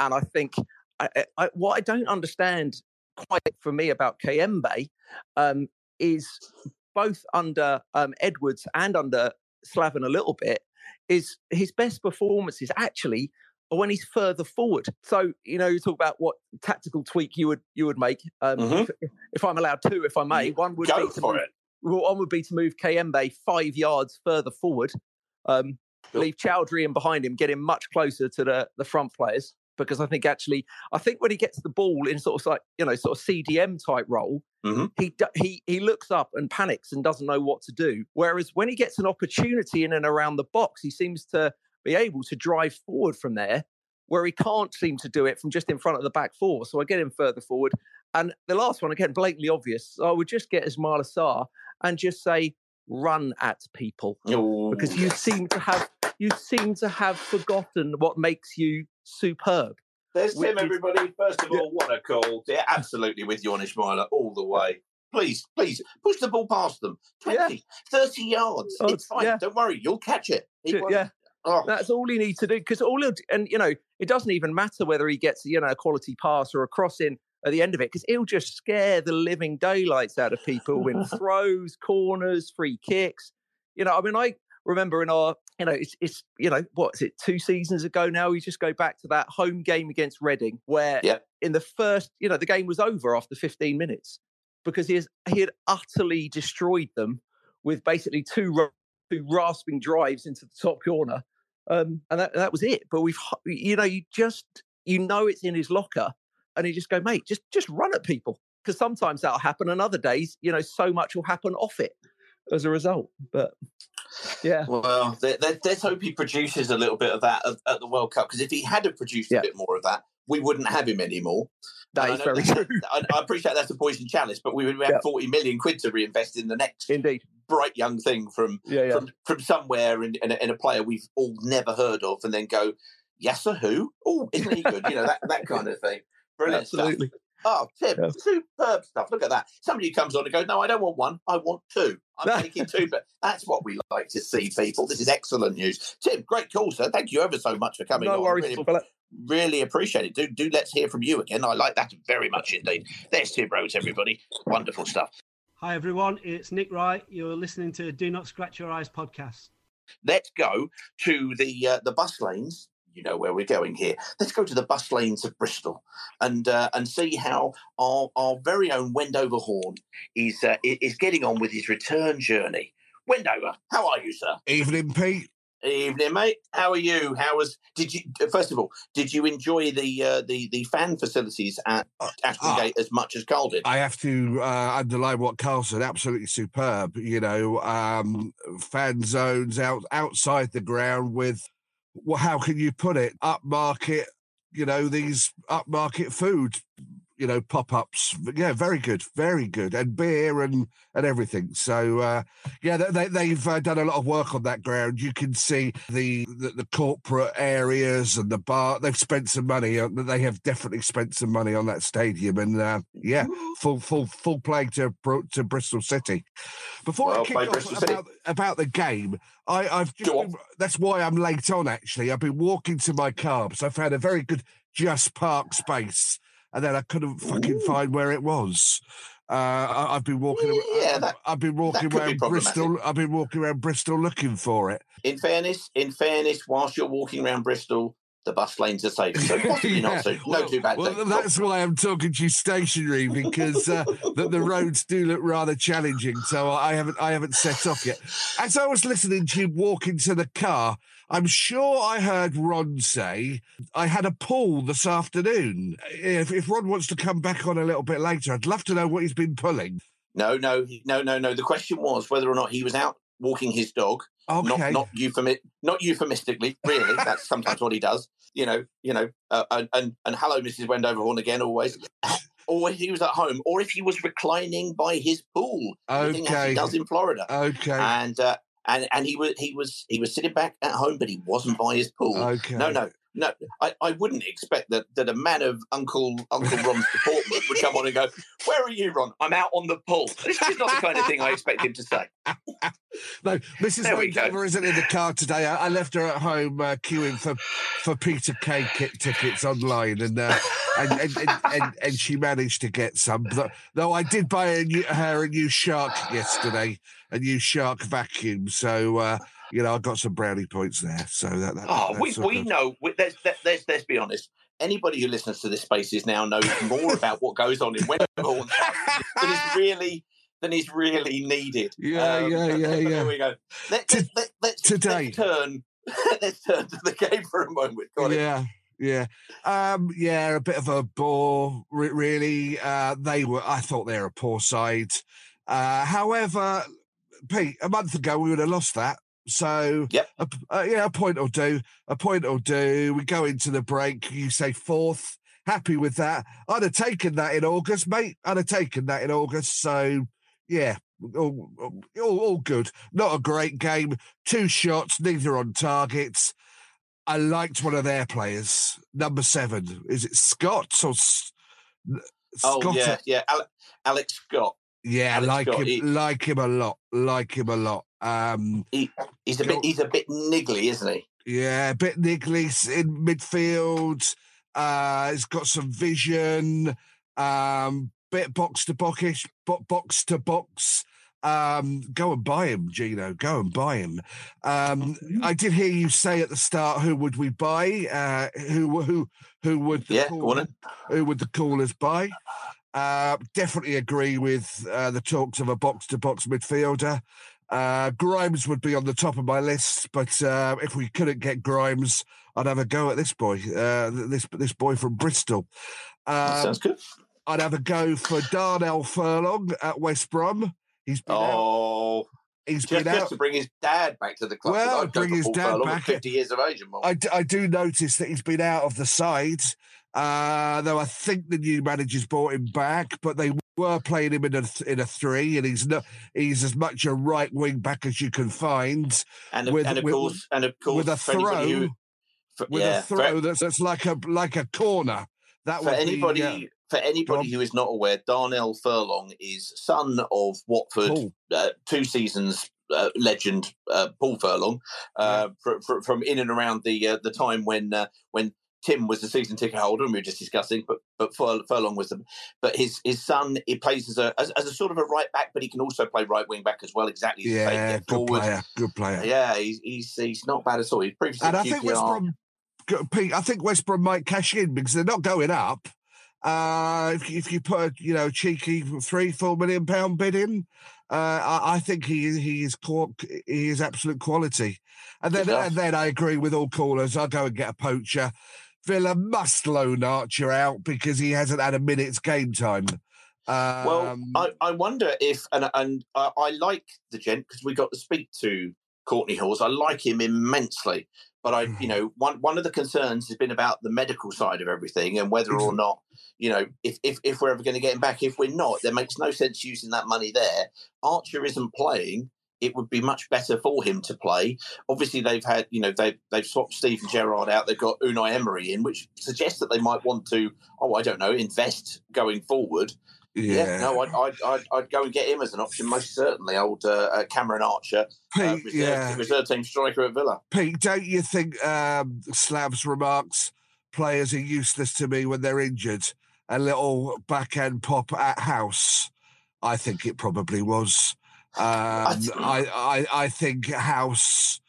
and I think I- I, what I don't understand quite for me about Kayembe um, is both under um, Edwards and under Slaven a little bit is his best performances actually are when he's further forward. So you know, you talk about what tactical tweak you would you would make. Um, if, if I'm allowed to, if I may, one would Go be to move, it. one would be to move five yards further forward, um, leave Choudhury in behind him, get him much closer to the the front players. Because I think actually, I think when he gets the ball in sort of like you know sort of CDM type role, mm-hmm. he do- he he looks up and panics and doesn't know what to do. Whereas when he gets an opportunity in and around the box, he seems to be able to drive forward from there, where he can't seem to do it from just in front of the back four. So I get him further forward. And the last one again, blatantly obvious. So I would just get Ismaila Sarr and just say, run at people oh, because you seem to have you seem to have forgotten what makes you superb. There's Tim, everybody. First of all, what a call. Yeah, absolutely with you on Ishmael all the way. Please, please, push the ball past them. 20, 30 yards. Oh, it's fine. yeah. Don't worry. You'll catch it. Yeah. Oh. That's all he needs to do because all he'll and you know it doesn't even matter whether he gets you know a quality pass or a crossing at the end of it because he'll just scare the living daylights out of people in throws, corners, free kicks. You know, I mean, I remember in our you know it's it's you know what is it two seasons ago now? We just go back to that home game against Reading where in the first you know the game was over after 15 minutes because he has he had utterly destroyed them with basically two two rasping drives into the top corner, um, and that that was it. But we've you know you just you know it's in his locker, and you just go, mate, just just run at people because sometimes that'll happen, and other days you know so much will happen off it as a result. But yeah, Well, let's hope he produces a little bit of that at, at the World Cup because if he had produced a bit more of that, we wouldn't have him anymore. That And is I very that- I, I appreciate that's a poison chalice, but we would have Yeah. 40 million quid to reinvest in the next indeed bright young thing from Yeah, yeah. from, from somewhere in, in, a, in a player we've all never heard of, and then go, yes, sir, who? Oh, isn't he good? You know that that kind of thing. Brilliant Absolutely. stuff. Oh, Tim, superb stuff. Look at that. Somebody comes on and goes, No, I don't want one. I want two. I'm taking two. But that's what we like to see, people. This is excellent news. Tim, great call, sir. Thank you ever so much for coming No on. worries, Really, fella. really appreciate it. Do do let's hear from you again. I like that very much indeed. There's Tim Rhodes, everybody. Wonderful stuff. Hi everyone, it's Nick Wright. You're listening to Do Not Scratch Your Eyes podcast. Let's go to the uh, the bus lanes. You know where we're going here. Let's go to the bus lanes of Bristol and uh, and see how our, our very own Wendover Horn is uh, is getting on with his return journey. Wendover, how are you, sir? Evening, Pete. Evening, mate. How are you? How was? Did you first of all? Did you enjoy the uh, the the fan facilities at Ashton Gate as much as Carl did? I have to uh, underline what Carl said. Absolutely superb. You know, um, fan zones out outside the ground with, well, how can you put it? Upmarket. You know, these upmarket food. You know, pop ups. Yeah, very good, very good, and beer and and everything. So uh, yeah, they, they, they've uh, done a lot of work on that ground. You can see the, the the corporate areas and the bar. They've spent some money. on They have definitely spent some money on that stadium, and uh, yeah, full full full play to to Bristol City. Before I kick off about, about the game, I, I've just been, that's why I'm late on. Actually, I've been walking to my car because I found a very good just park space, and then I couldn't fucking find where it was. Uh, I, I've been walking. Yeah, that- I've been walking could be around. Bristol. I've been walking around Bristol looking for it. In fairness, in fairness, whilst you're walking around Bristol, the bus lanes are safe. So possibly not so. No too bad. Well, thing. that's why I'm talking to you stationary because uh, the, the roads do look rather challenging. So I haven't I haven't set off yet. As I was listening to you walk into the car, I'm sure I heard Ron say I had a pull this afternoon. If, if Ron wants to come back on a little bit later, I'd love to know what he's been pulling. No, no, no, no, no. The question was whether or not he was out walking his dog. Okay. Not not euphemi- not euphemistically. Really, that's sometimes what he does. You know, you know. Uh, and, and and hello, Mrs. Wendover Horn again. Always. Or if he was at home, or if he was reclining by his pool, everything as Okay. he does in Florida. Okay. And uh, and and he was he was he was sitting back at home, but he wasn't by his pool. Okay. No, no, no. I, I wouldn't expect that that a man of Uncle Uncle Ron's deportment would come on and go, "Where are you, Ron? I'm out on the pool." This is not the kind of thing I expect him to say. No, Mrs. There we go. Wendover isn't in the car today. I, I left her at home uh, queuing for, for Peter Kay kit tickets online, and, uh, and, and, and, and and she managed to get some. Though, though I did buy a new, her a new Shark yesterday, a new Shark vacuum. So uh, you know I've got some brownie points there. So that, that Oh, that's we, we good. know. We, let's, let, let's let's be honest. Anybody who listens to this spaces now knows more about what goes on in Horn than is really than is really needed. Yeah, Um, yeah, yeah, yeah. There we go. Let, let, let, let's, today. let's turn. let's turn to the game for a moment. Got it? Yeah, yeah, um, yeah. A bit of a bore, really. Uh, they were. I thought they were a poor side. Uh, however, Pete, a month ago we would have lost that. So, yep. a, uh, yeah, a point or do. A point or do. We go into the break. You say fourth. Happy with that. I'd have taken that in August, mate. I'd have taken that in August. So, yeah, all, all, all good. Not a great game. Two shots, neither on targets. I liked one of their players, number seven. Is it Scott or S- Oh Scott? yeah, yeah. Ale- Alex Scott. Yeah, Alex like Scott, him, he- like him a lot, like him a lot. Um, he, he's a bit he's a bit niggly, isn't he? Yeah, a bit niggly s- in midfield. Uh, he's got some vision. Um, bit box to boxish, bo- box to box. Um, go and buy him, Gino. Go and buy him. Um, I did hear you say at the start, "Who would we buy? Uh, who who who would the Yeah, go on call- who would the callers buy?" Uh, definitely agree with uh, the talks of a box to box midfielder. Uh, Grimes would be on the top of my list, but uh, if we couldn't get Grimes, I'd have a go at this boy, uh, this this boy from Bristol. Um, sounds good. I'd have a go for Darnell Furlong at West Brom. He's been out. Oh, He's just, been just out. to bring his dad back to the club. Well, I'd bring his dad Furlong back. Fifty years of age. I, d- I do notice that he's been out of the side, uh, though I think the new manager's brought him back, but they were playing him in a in a three, and he's not he's as much a right wing back as you can find. and, of- and of course, and of course, with a throw, who, for, with yeah, a for- throw that's, that's like a like a corner. That for anybody be, for anybody who is not aware, Darnell Furlong is son of Watford, uh, two seasons uh, legend uh, Paul Furlong, uh, fr- fr- from in and around the uh, the time when uh, when Tim was the season ticket holder, and we were just discussing. But but Fur- Furlong was the but his his son he plays as a as, as a sort of a right back, but he can also play right wing back as well. Exactly, Yeah, good forward. player. Good player. Yeah, he's, he's he's not bad at all. He's previously And I think West Brom, Pete, I think West Brom might cash in because they're not going up. Uh, if, if you put a you know cheeky three four million pound bid in, uh, I, I think he he is qual- he is absolute quality. And then and then I agree with all callers. I'll go and get a poacher. Villa must loan Archer out because he hasn't had a minute's game time. Um, Well, I, I wonder if, and and I, I like the gent because we got to speak to Courtney Hause. I like him immensely, but I, you know, one one of the concerns has been about the medical side of everything and whether or not, you know, if if, if we're ever going to get him back. If we're not, there makes no sense using that money there. Archer isn't playing. It would be much better for him to play. Obviously, they've had, you know, they've they've swapped Steven Gerrard out. They've got Unai Emery in, which suggests that they might want to, oh, I don't know, invest going forward. Yeah, Yeah. no, I'd, I'd, I'd, I'd go and get him as an option, most certainly. Old uh, uh, Cameron Archer, uh, Pete, reserve, yeah. reserve team striker at Villa. Pete, don't you think um, Slav's remarks players are useless to me when they're injured? A little backhand pop at Hause. I think it probably was. Um, I, I I think Hause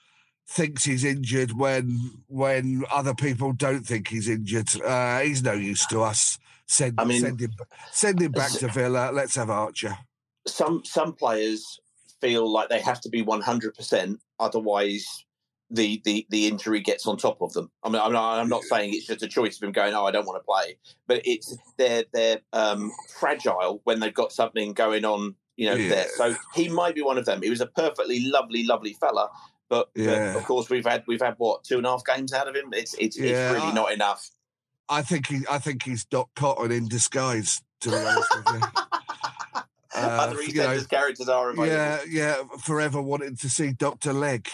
thinks he's injured when when other people don't think he's injured. Uh, he's no use to us. Send, I mean- send him send him back to Villa. Let's have Archer. Some some players feel like they have to be one hundred percent, otherwise the, the the injury gets on top of them. I mean, I'm not, I'm not saying it's just a choice of them going, oh, I don't want to play, but it's they're they're um, fragile when they've got something going on, you know. Yeah. There, so he might be one of them. He was a perfectly lovely, lovely fella. But, but of course, we've had we've had what two and a half games out of him. It's it's, Yeah, it's really not enough. I think he I think he's Dot Cotton in disguise. To be honest with you. Uh, Other you know, EastEnders characters are available. Yeah, yeah. Forever wanting to see Doctor Leg.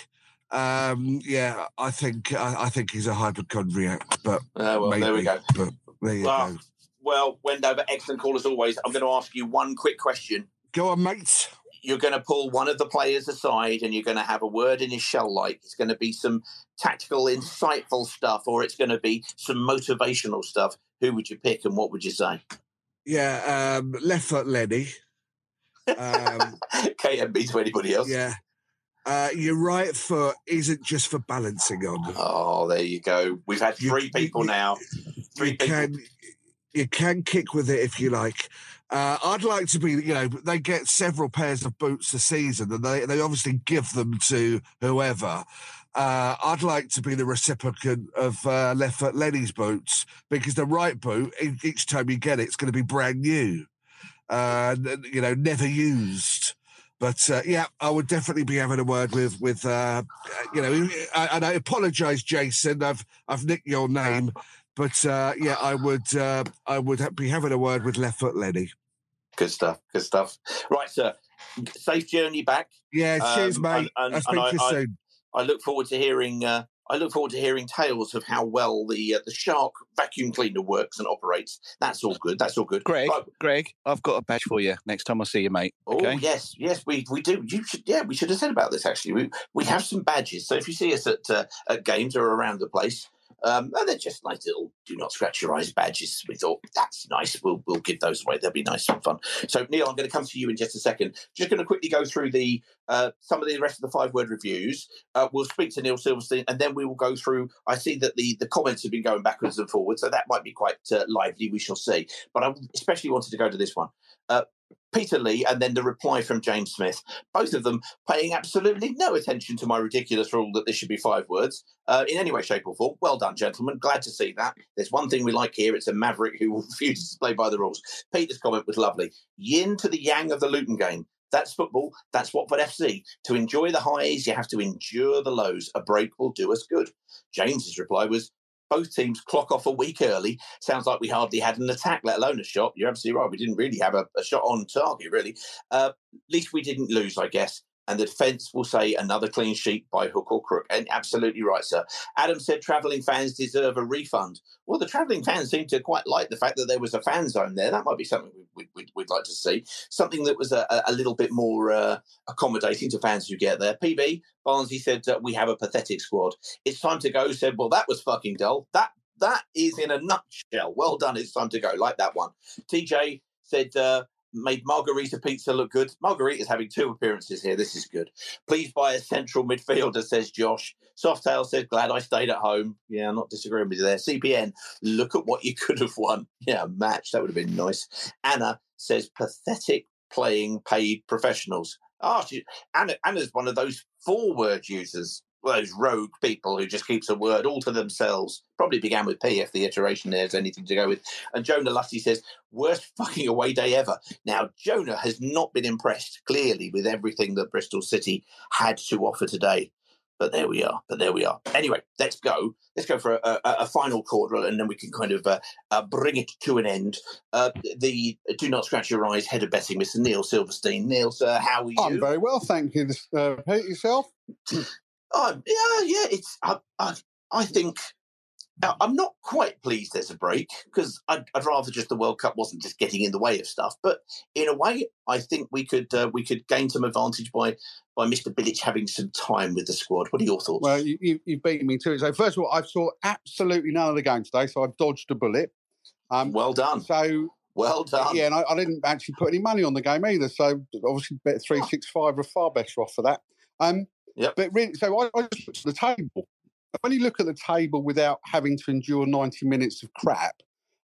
Um, yeah, I think I, I think he's a hypochondriac, but Uh, well, there we go. But there you Well, go. well, Wendover, excellent call as always. I'm going to ask you one quick question. Go on, mate. You're going to pull one of the players aside and you're going to have a word in his shell like. It's going to be some tactical, insightful stuff, or it's going to be some motivational stuff. Who would you pick and what would you say? Yeah, um, left foot Lenny. Um, Kayembe to anybody else? yeah. Uh, your right foot isn't just for balancing on. Oh, there you go. We've had three people now. Three you people. can you can kick with it if you like. Uh, I'd like to be, you know, they get several pairs of boots a season, and they they obviously give them to whoever. Uh, I'd like to be the recipient of uh, left foot Lenny's boots because the right boot, each time you get it, it's going to be brand new, uh, you know, never used. But uh, yeah, I would definitely be having a word with with uh, you know, and I apologise, Jason. I've I've nicked your name, but uh, yeah, I would uh, I would be having a word with left foot Lenny. Good stuff. Good stuff. Right, sir. Safe journey back. Yeah, cheers, Um, mate. and- and- I'll speak and to you I- I- soon. I look forward to hearing. Uh, I look forward to hearing tales of how well the uh, the Shark vacuum cleaner works and operates. That's all good. That's all good. Greg, Right. Greg, I've got a badge for you next time I see you, mate. Oh yes, yes, we we do. You should, yeah, we should have said about this actually. We we have some badges, so if you see us at uh, at games or around the place, um, and they're just nice little "do not scratch your eyes" badges. We thought that's nice. We'll we'll give those away. They'll be nice and fun. So Neil, I'm going to come to you in just a second. Just going to quickly go through the uh, some of the rest of the five word reviews. Uh, we'll speak to Neil Silverstein, and then we will go through. I see that the the comments have been going backwards and forwards, so that might be quite uh, lively. We shall see. But I especially wanted to go to this one. Peter Lee and then the reply from James Smith, both of them paying absolutely no attention to my ridiculous rule that this should be five words uh, in any way, shape, or form. Well done, gentlemen. Glad to see that. There's one thing we like here it's a maverick who refuses to play by the rules. Peter's comment was lovely. Yin to the yang of the Luton game. That's football. That's Watford FC. To enjoy the highs, you have to endure the lows. A break will do us good. James's reply was both teams clock off a week early. Sounds like we hardly had an attack, let alone a shot. You're absolutely right. We didn't really have a, a shot on target, really. Uh, at least we didn't lose, I guess. And the defence will say another clean sheet by hook or crook. And absolutely right, sir. Adam said travelling fans deserve a refund. Well, the travelling fans seem to quite like the fact that there was a fan zone there. That might be something we'd, we'd, we'd like to see. Something that was a, a little bit more uh, accommodating to fans who get there. PB Barnsley said uh, we have a pathetic squad. It's time to go. Said, well, that was fucking dull. That that is in a nutshell. Well done. It's time to go. Like that one. TJ said. Uh, made Margarita Pizza look good. Margarita's having two appearances here. This is good. Please buy a central midfielder, says Josh. Softail says, glad I stayed at home. Yeah, I'm not disagreeing with you there. CPN, look at what you could have won. Yeah, match. That would have been nice. Anna says, pathetic playing paid professionals. Ah, oh, Anna, Anna's one of those four word users those rogue people who just keeps a word all to themselves. Probably began with P if the iteration there's anything to go with. And Jonah Lusty says, worst fucking away day ever. Now, Jonah has not been impressed, clearly, with everything that Bristol City had to offer today. But there we are. But there we are. Anyway, let's go. Let's go for a, a, a final quarter, and then we can kind of uh, uh, bring it to an end. Uh, the do not scratch your eyes head of betting, Mr. Neil Silverstein. Neil, sir, how are you? I'm very well, thank you. Uh, Pete, yourself? Oh, yeah, yeah. It's I, I, I think I'm not quite pleased there's a break because I'd, I'd, rather just the World Cup wasn't just getting in the way of stuff. But in a way, I think we could uh, we could gain some advantage by by Mr. Bilic having some time with the squad. What are your thoughts? Well, you, you, you've beaten me to it. So first of all, I saw absolutely none of the game today, so I've dodged a bullet. Um, well done. So well done. Yeah, and I, I, didn't actually put any money on the game either. So obviously, bet three six five are far better off for that. Um, Yep. But really, so I, I just looked at the table. When you look at the table without having to endure 90 minutes of crap,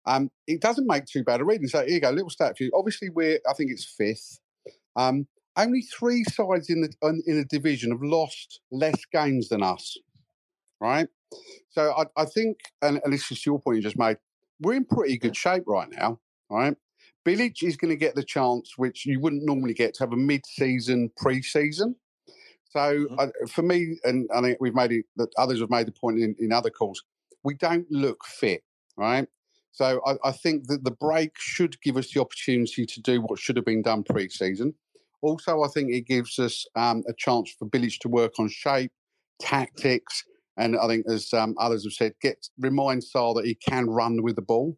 um, it doesn't make too bad a reading. So here you go, little stat for you. Obviously, we're I think it's fifth. Um, only three sides in the in a division have lost less games than us, right? So I, I think, and, and this is your point you just made, we're in pretty good shape right now, right? Bilic is going to get the chance, which you wouldn't normally get, to have a mid-season pre-season. So mm-hmm. uh, for me, and I think we've made it that others have made the point in, in other calls, we don't look fit, right? So I, I, think that the break should give us the opportunity to do what should have been done pre-season. Also, I think it gives us um, a chance for Bilic to work on shape, tactics, and I think, as um, others have said, get remind Sarr that he can run with the ball.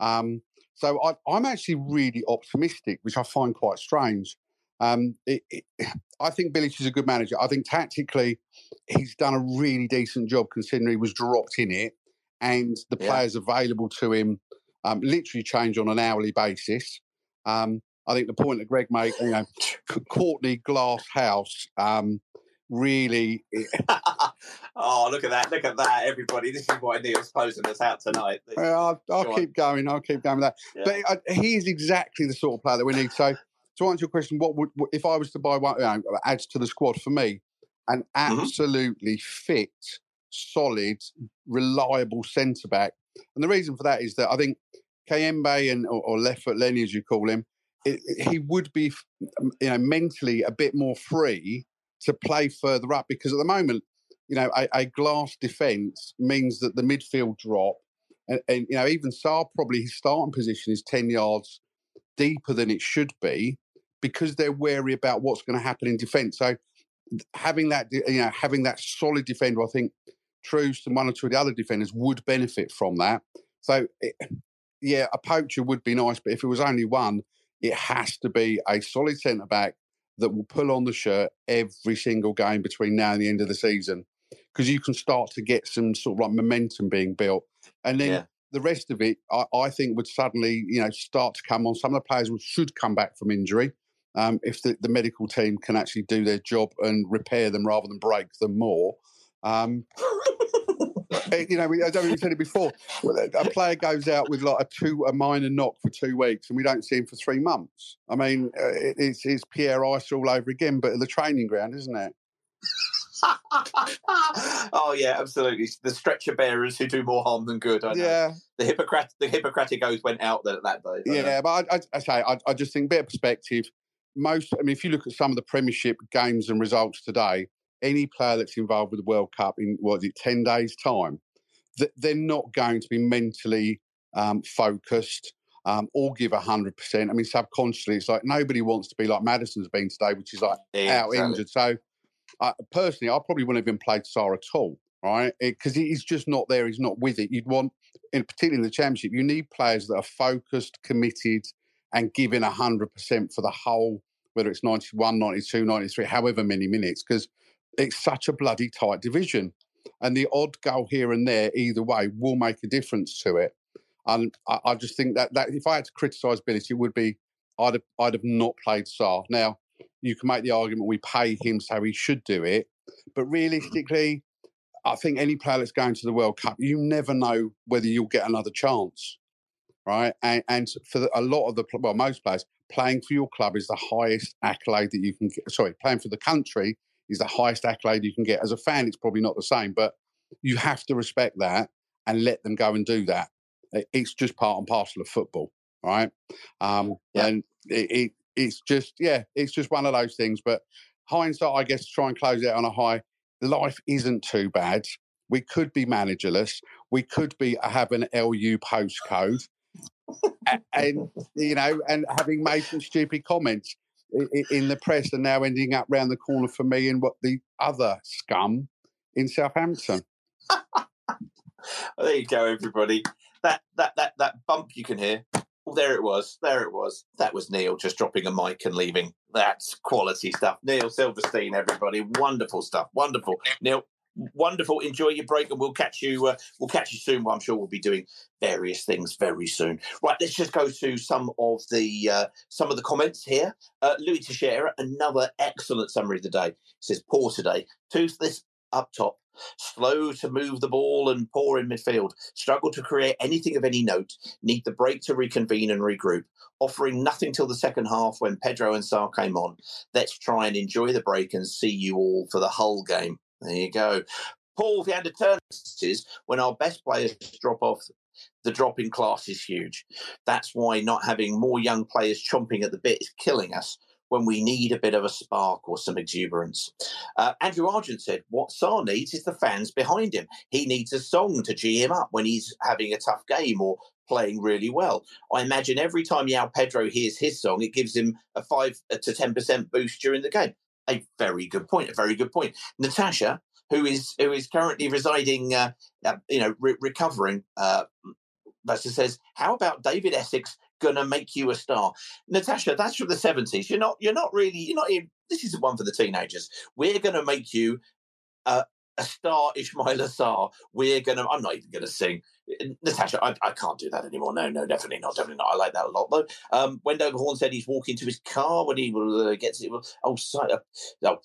Um, so I, I'm actually really optimistic, which I find quite strange. Um, it, it, I think Bilic is a good manager. I think tactically, he's done a really decent job considering he was dropped in it, and the yeah. players available to him um, literally change on an hourly basis. Um, I think the point that Greg made, you know, Courtney Glass House, um, really. oh, look at that! Look at that, everybody! This is why Neil's posing us out tonight. I'll, I'll keep going. I'll keep going with that. Yeah. But uh, he is exactly the sort of player that we need. So to answer your question, what would if I was to buy one you know, adds to the squad for me? An mm-hmm. absolutely mm-hmm. fit, solid, reliable centre back, and the reason for that is that I think Kayembe and or, or left foot Lenny, as you call him, it, it, he would be, you know, mentally a bit more free to play further up because at the moment, you know, a, a glass defence means that the midfield drop, and, and you know, even Sarr probably his starting position is ten yards deeper than it should be because they're wary about what's going to happen in defence. So having that, you know, having that solid defender, I think Troost and one or two of the other defenders would benefit from that. So, it, yeah, a poacher would be nice, but if it was only one, it has to be a solid centre back that will pull on the shirt every single game between now and the end of the season because you can start to get some sort of like momentum being built. And then yeah. the rest of it, I, I, think, would suddenly, you know, start to come on. Some of the players should come back from injury um, if the, the, medical team can actually do their job and repair them rather than break them more. Um, eh, you know, I don't even said it before. A player goes out with like a two, a minor knock for two weeks, and we don't see him for three months. I mean, uh, it's, it's Pierre Ice all over again, but at the training ground, isn't it? oh yeah, absolutely. The stretcher bearers who do more harm than good. Yeah, the Hippocratic the Hippocratic oath went out that that day. Yeah, but I, I, I say I, I, just think bit of perspective most, I mean, if you look at some of the Premiership games and results today, any player that's involved with the World Cup in what is it, ten days' time, they're not going to be mentally um, focused. um, all give hundred percent. I mean, subconsciously, it's like nobody wants to be like Maddison's been today, which is like out Exactly. injured. So, uh, personally, I probably wouldn't have even played Sarr at all, right? Because he's just not there. He's not with it. You'd want, in particularly in the championship, you need players that are focused, committed, and giving hundred percent for the whole, whether it's 91, 92, 93, however many minutes, because it's such a bloody tight division. And the odd goal here and there, either way, will make a difference to it. And I, I just think that, that if I had to criticise Bilic, it would be I'd have, I'd have not played Sarr. Now, you can make the argument we pay him so he should do it. But realistically, I think any player that's going to the World Cup, you never know whether you'll get another chance, right? And, and for the, a lot of the, well, most players, playing for your club is the highest accolade that you can get. Sorry, playing for the country is the highest accolade you can get. As a fan, it's probably not the same, but you have to respect that and let them go and do that. It's just part and parcel of football, right? Um, And it, it, it's just, yeah, it's just one of those things. But hindsight, I guess, to try and close it on a high, life isn't too bad. We could be managerless. We could be have an LU postcode, and you know, and having made some stupid comments in the press, and now ending up round the corner for me in what the other scum in Southampton. There you go, everybody. That that that that bump you can hear. Well, there it was. There it was. That was Neil just dropping a mic and leaving. That's quality stuff. Neil Silverstein, everybody. Wonderful stuff. Wonderful. Neil, wonderful. Enjoy your break, and we'll catch you. Uh, we'll catch you soon. Well, I'm sure we'll be doing various things very soon. Right. Let's just go to some of the uh, some of the comments here. Uh, Louis Teixeira, another excellent summary of the day. He says poor today. Toothless up top slow to move the ball and poor in midfield, struggle to create anything of any note, need the break to reconvene and regroup, offering nothing till the second half when Pedro and Sarr came on. Let's try and enjoy the break and see you all for the whole game. There you go. Paul Viander says when our best players drop off, the drop in class is huge. That's why not having more young players chomping at the bit is killing us when we need a bit of a spark or some exuberance. Uh, Andrew Argent said, What Sarr needs is the fans behind him. He needs a song to G him up when he's having a tough game or playing really well. I imagine every time João Pedro hears his song, it gives him a 5 to 10% boost during the game. A very good point. A very good point. Natasha, who is who is currently residing, uh, uh, you know, re- recovering, uh, says, "How about David Essex gonna make you a star?" Natasha, that's from the seventies. You're not. You're not really. You're not. In, this is the one for the teenagers. We're gonna make you a, a star, Ismaila Sarr. We're gonna. I'm not even gonna sing. Natasha, I, I can't do that anymore. No, no, definitely not. Definitely not. I like that a lot, though. Um, Wendover Horn said he's walking to his car when he uh, gets it. Oh, sorry. No,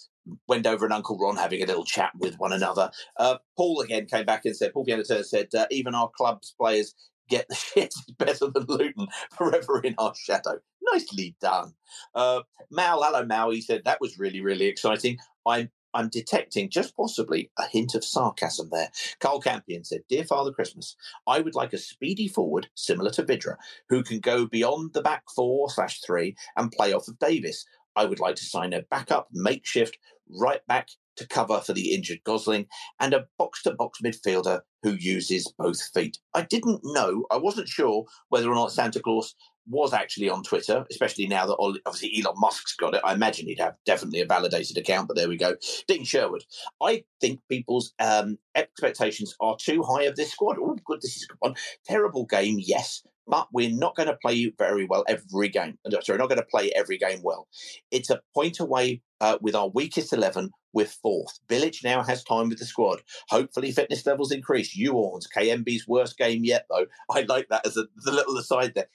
Wendover and Uncle Ron having a little chat with one another. Uh, Paul again came back and said, Paul Bianater said, uh, even our club's players get the shit better than Luton, forever in our shadow. Nicely done. Uh, Mal, hello Mal, he said, that was really, really exciting. I'm I'm detecting just possibly a hint of sarcasm there. Carl Campion said, Dear Father Christmas, I would like a speedy forward similar to Vydra, who can go beyond the back four slash three and play off of Davis. I would like to sign a backup makeshift right back to cover for the injured Gosling and a box to box midfielder who uses both feet. I didn't know, I wasn't sure whether or not Santa Claus was actually on Twitter, especially now that obviously Elon Musk's got it. I imagine he'd have definitely a validated account, but there we go. Dean Sherwood. I think people's um, expectations are too high of this squad. Oh, good, this is a good one. Terrible game, yes, but we're not going to play you very well every game. Sorry, not going to play every game well. It's a point away uh, with our weakest 11. We're fourth. Bilic now has time with the squad. Hopefully, fitness levels increase. You Orns, Kayembe's worst game yet, though. I like that as a the little aside there.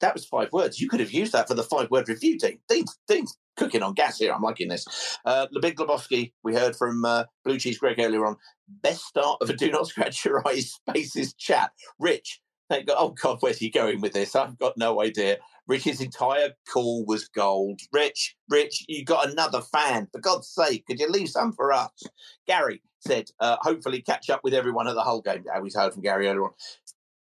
That was five words. You could have used that for the five word review, Dean. Dean's, Dean's cooking on gas here. I'm liking this. Uh, the Big Glebowski, we heard from uh, Blue Cheese Greg earlier on. Best start of a Do Not Scratch Your Eyes Spaces chat. Rich, thank God. Oh, God, where's he going with this? I've got no idea. Rich's entire call was gold. Rich, Rich, you got another fan. For God's sake, could you leave some for us? Gary said, uh, hopefully catch up with everyone at the whole game. Yeah, we heard from Gary earlier on.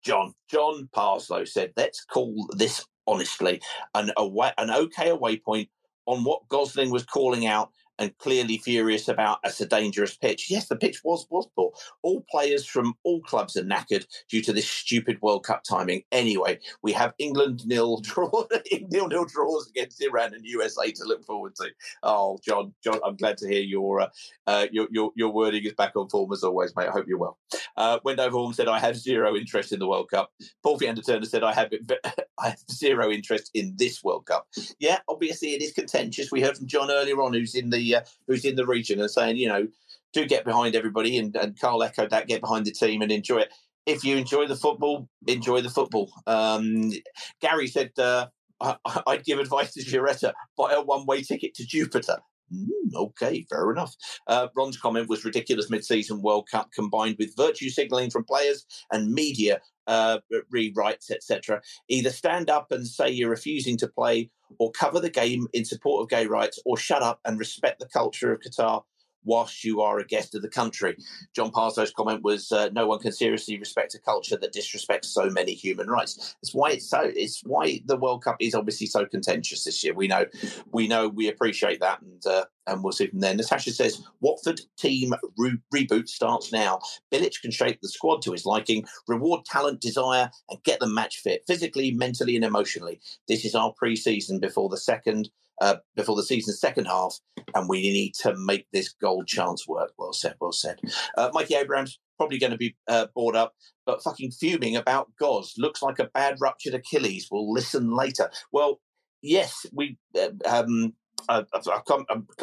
John, John Parslow said, let's call this honestly an away, an okay away point on what Gosling was calling out and clearly furious about as a dangerous pitch. Yes, the pitch was was poor. All players from all clubs are knackered due to this stupid World Cup timing. Anyway, we have England nil draw nil nil draws against Iran and USA to look forward to. Oh, John, John, I'm glad to hear your uh, uh, your, your your wording is back on form as always, mate. I hope you're well. Uh, Wendover Horn said, "I have zero interest in the World Cup." Paul Fiander Turner said, "I have I have zero interest in this World Cup." Yeah, obviously it is contentious. We heard from John earlier on, who's in the uh, who's in the region, and saying, you know, do get behind everybody, and, and Carl echoed that, get behind the team and enjoy it. If you enjoy the football, enjoy the football. Um, Gary said, uh, I, I'd give advice to Gioretta, buy a one-way ticket to Jupiter. Mm, okay, fair enough. Uh, Ron's comment was ridiculous mid-season World Cup combined with virtue signalling from players and media uh, rewrites, etc. Either stand up and say you're refusing to play, or cover the game in support of gay rights, or shut up and respect the culture of Qatar whilst you are a guest of the country. John Parslow's comment was, uh, "No one can seriously respect a culture that disrespects so many human rights." It's why it's so. It's why the World Cup is obviously so contentious this year. We know, we know, we appreciate that, and uh, and we'll see from there. Natasha says, "Watford team re- reboot starts now. Bilic can shape the squad to his liking, reward talent, desire, and get them match fit physically, mentally, and emotionally. This is our pre-season before the second." Uh, before the season's second half, and we need to make this goal chance work. Well said, well said. Uh, Mikey Abrams probably going to be uh, bored up, but fucking fuming about Goz. Looks like a bad ruptured Achilles. We'll listen later. Well, yes, we. Uh, um, I, I,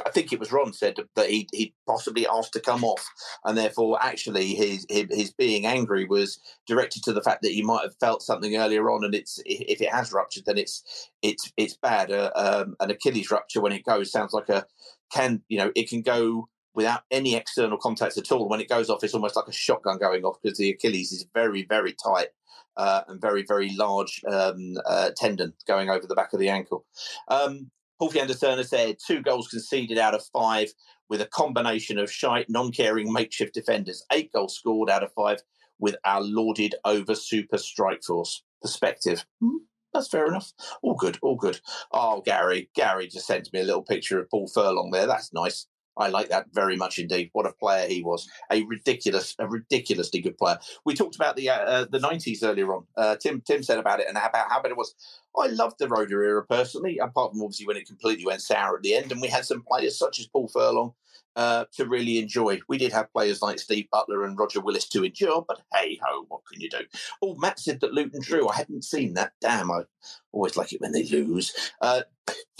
I, think it was Ron said that he he possibly asked to come off, and therefore actually his, his, his being angry was directed to the fact that he might have felt something earlier on, and it's if it has ruptured, then it's it's it's bad. Uh, um, an Achilles rupture when it goes sounds like a can you know it can go without any external contact at all. When it goes off, it's almost like a shotgun going off because the Achilles is very very tight. Uh, and very, very large um, uh, tendon going over the back of the ankle. Um, Paul Turner said two goals conceded out of five with a combination of shite, non caring makeshift defenders. Eight goals scored out of five with our lauded over super strike force. Perspective. Hmm, that's fair enough. All good, all good. Oh, Gary, Gary just sent me a little picture of Paul Furlong there. That's nice. I like that very much indeed. What a player he was! A ridiculous, a ridiculously good player. We talked about the uh, uh the nineties earlier on. Uh, Tim Tim said about it and about how bad it was. I loved the Roeder era personally, apart from obviously when it completely went sour at the end, and we had some players such as Paul Furlong uh, to really enjoy. We did have players like Steve Butler and Roger Willis to endure, but hey ho, what can you do? Oh, Matt said that Luton drew. I hadn't seen that. Damn, I always like it when they lose. Uh,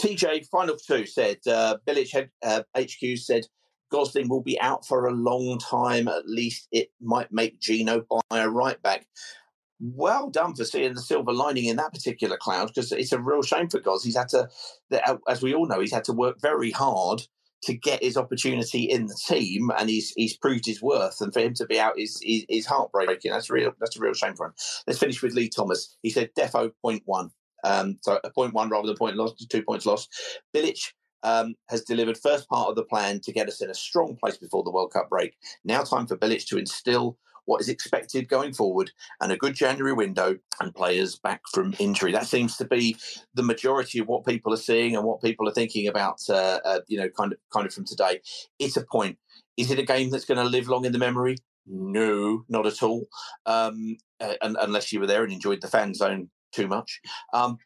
TJ, final two said, uh, Head, uh, HQ said, Gosling will be out for a long time. At least it might make Gino buy a right back well done for seeing the silver lining in that particular cloud because it's a real shame for Gos. He's had to, as we all know, he's had to work very hard to get his opportunity in the team, and he's he's proved his worth. And for him to be out is is, is heartbreaking. That's real. That's a real shame for him. Let's finish with Lee Thomas. He said defo point one. Um, so a point one rather than point lost, two points lost. Bilic um, has delivered first part of the plan to get us in a strong place before the World Cup break. Now time for Bilic to instill what is expected going forward and a good January window and players back from injury. That seems to be the majority of what people are seeing and what people are thinking about. Uh, uh, you know, kind of kind of from today. It's a point. Is it a game that's going to live long in the memory? No, not at all. Um, uh, unless you were there and enjoyed the fan zone too much. Um,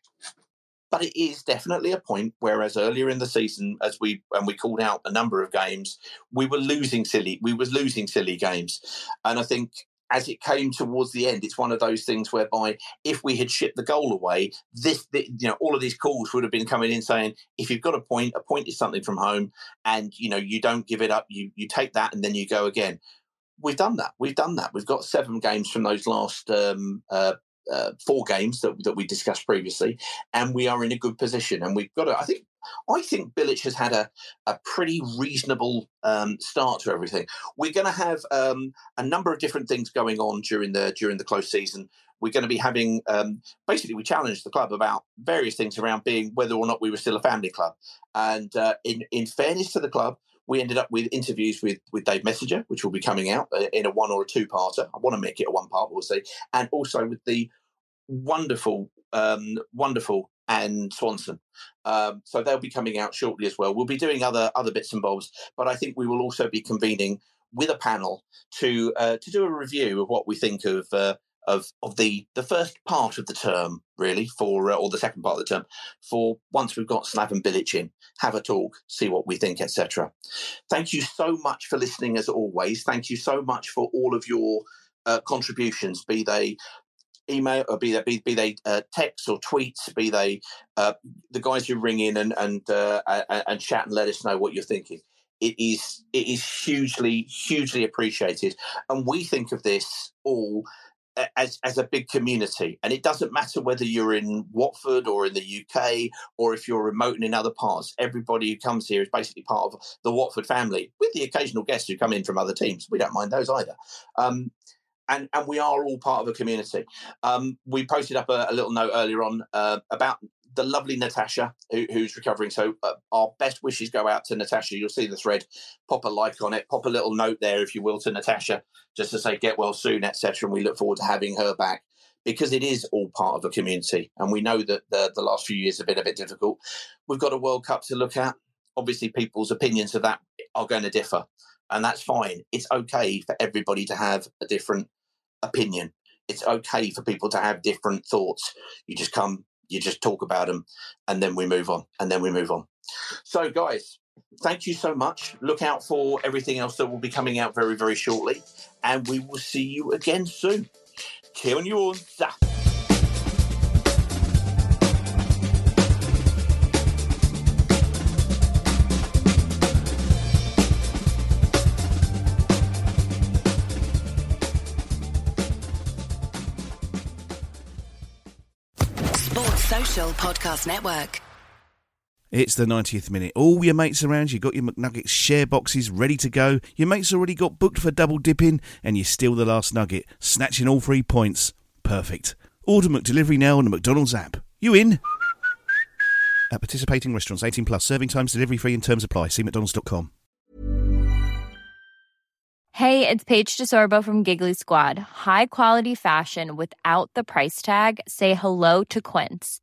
but it is definitely a point. Whereas earlier in the season, as we and we called out a number of games, we were losing silly. We were losing silly games, and I think as it came towards the end, it's one of those things whereby if we had shipped the goal away, this, you know, all of these calls would have been coming in saying, if you've got a point, a point is something from home, and you know you don't give it up, you you take that and then you go again. We've done that. We've done that. We've got seven games from those last um, uh, uh, four games that, that we discussed previously, and we are in a good position. And we've got to, I think, I think Bilic has had a, a pretty reasonable um, start to everything. We're going to have um, a number of different things going on during the during the close season. We're going to be having um, basically we challenged the club about various things around being whether or not we were still a family club. And uh, in in fairness to the club, we ended up with interviews with with Dave Messenger, which will be coming out uh, in a one or a two parter. I want to make it a one part, we'll see, and also with the wonderful, um, wonderful and Swanson. Um, so they'll be coming out shortly as well. We'll be doing other other bits and bobs, but I think we will also be convening with a panel to uh, to do a review of what we think of uh, of of the the first part of the term, really, for uh, or the second part of the term, for once we've got Slaven Bilic in, have a talk, see what we think, etc. Thank you so much for listening, as always. Thank you so much for all of your uh, contributions, be they email or be they be, be they uh, texts or tweets, be they uh, the guys who ring in and and uh, and chat and let us know what you're thinking. It is it is hugely hugely appreciated, and we think of this all as as a big community. And it doesn't matter whether you're in Watford or in the UK or if you're remote and in other parts. Everybody who comes here is basically part of the Watford family with the occasional guests who come in from other teams. We don't mind those either. Um, and and we are all part of a community. Um, we posted up a, a, little note earlier on uh, about the lovely Natasha, who, who's recovering. So uh, our best wishes go out to Natasha. You'll see the thread. Pop a like on it. Pop a little note there, if you will, to Natasha, just to say get well soon, etc. And we look forward to having her back because it is all part of a community. And we know that the, the last few years have been a bit difficult. We've got a World Cup to look at. Obviously, people's opinions of that are going to differ, and that's fine. It's okay for everybody to have a different opinion. It's okay for people to have different thoughts. You just come you just talk about them and then we move on and then we move on. So guys thank you so much. Look out for everything else that will be coming out very very shortly and we will see you again soon. Kill you all. Social Podcast Network. It's the 90th minute. All your mates around, you got your McNuggets share boxes ready to go. Your mates already got booked for double dipping, and you steal the last nugget, snatching all three points. Perfect. Order McDelivery now on the McDonald's app. You in? At participating restaurants, 18 plus, serving times, delivery free, and terms apply. See McDonald's.com. Hey, it's Paige DeSorbo from Giggly Squad. High quality fashion without the price tag? Say hello to Quince.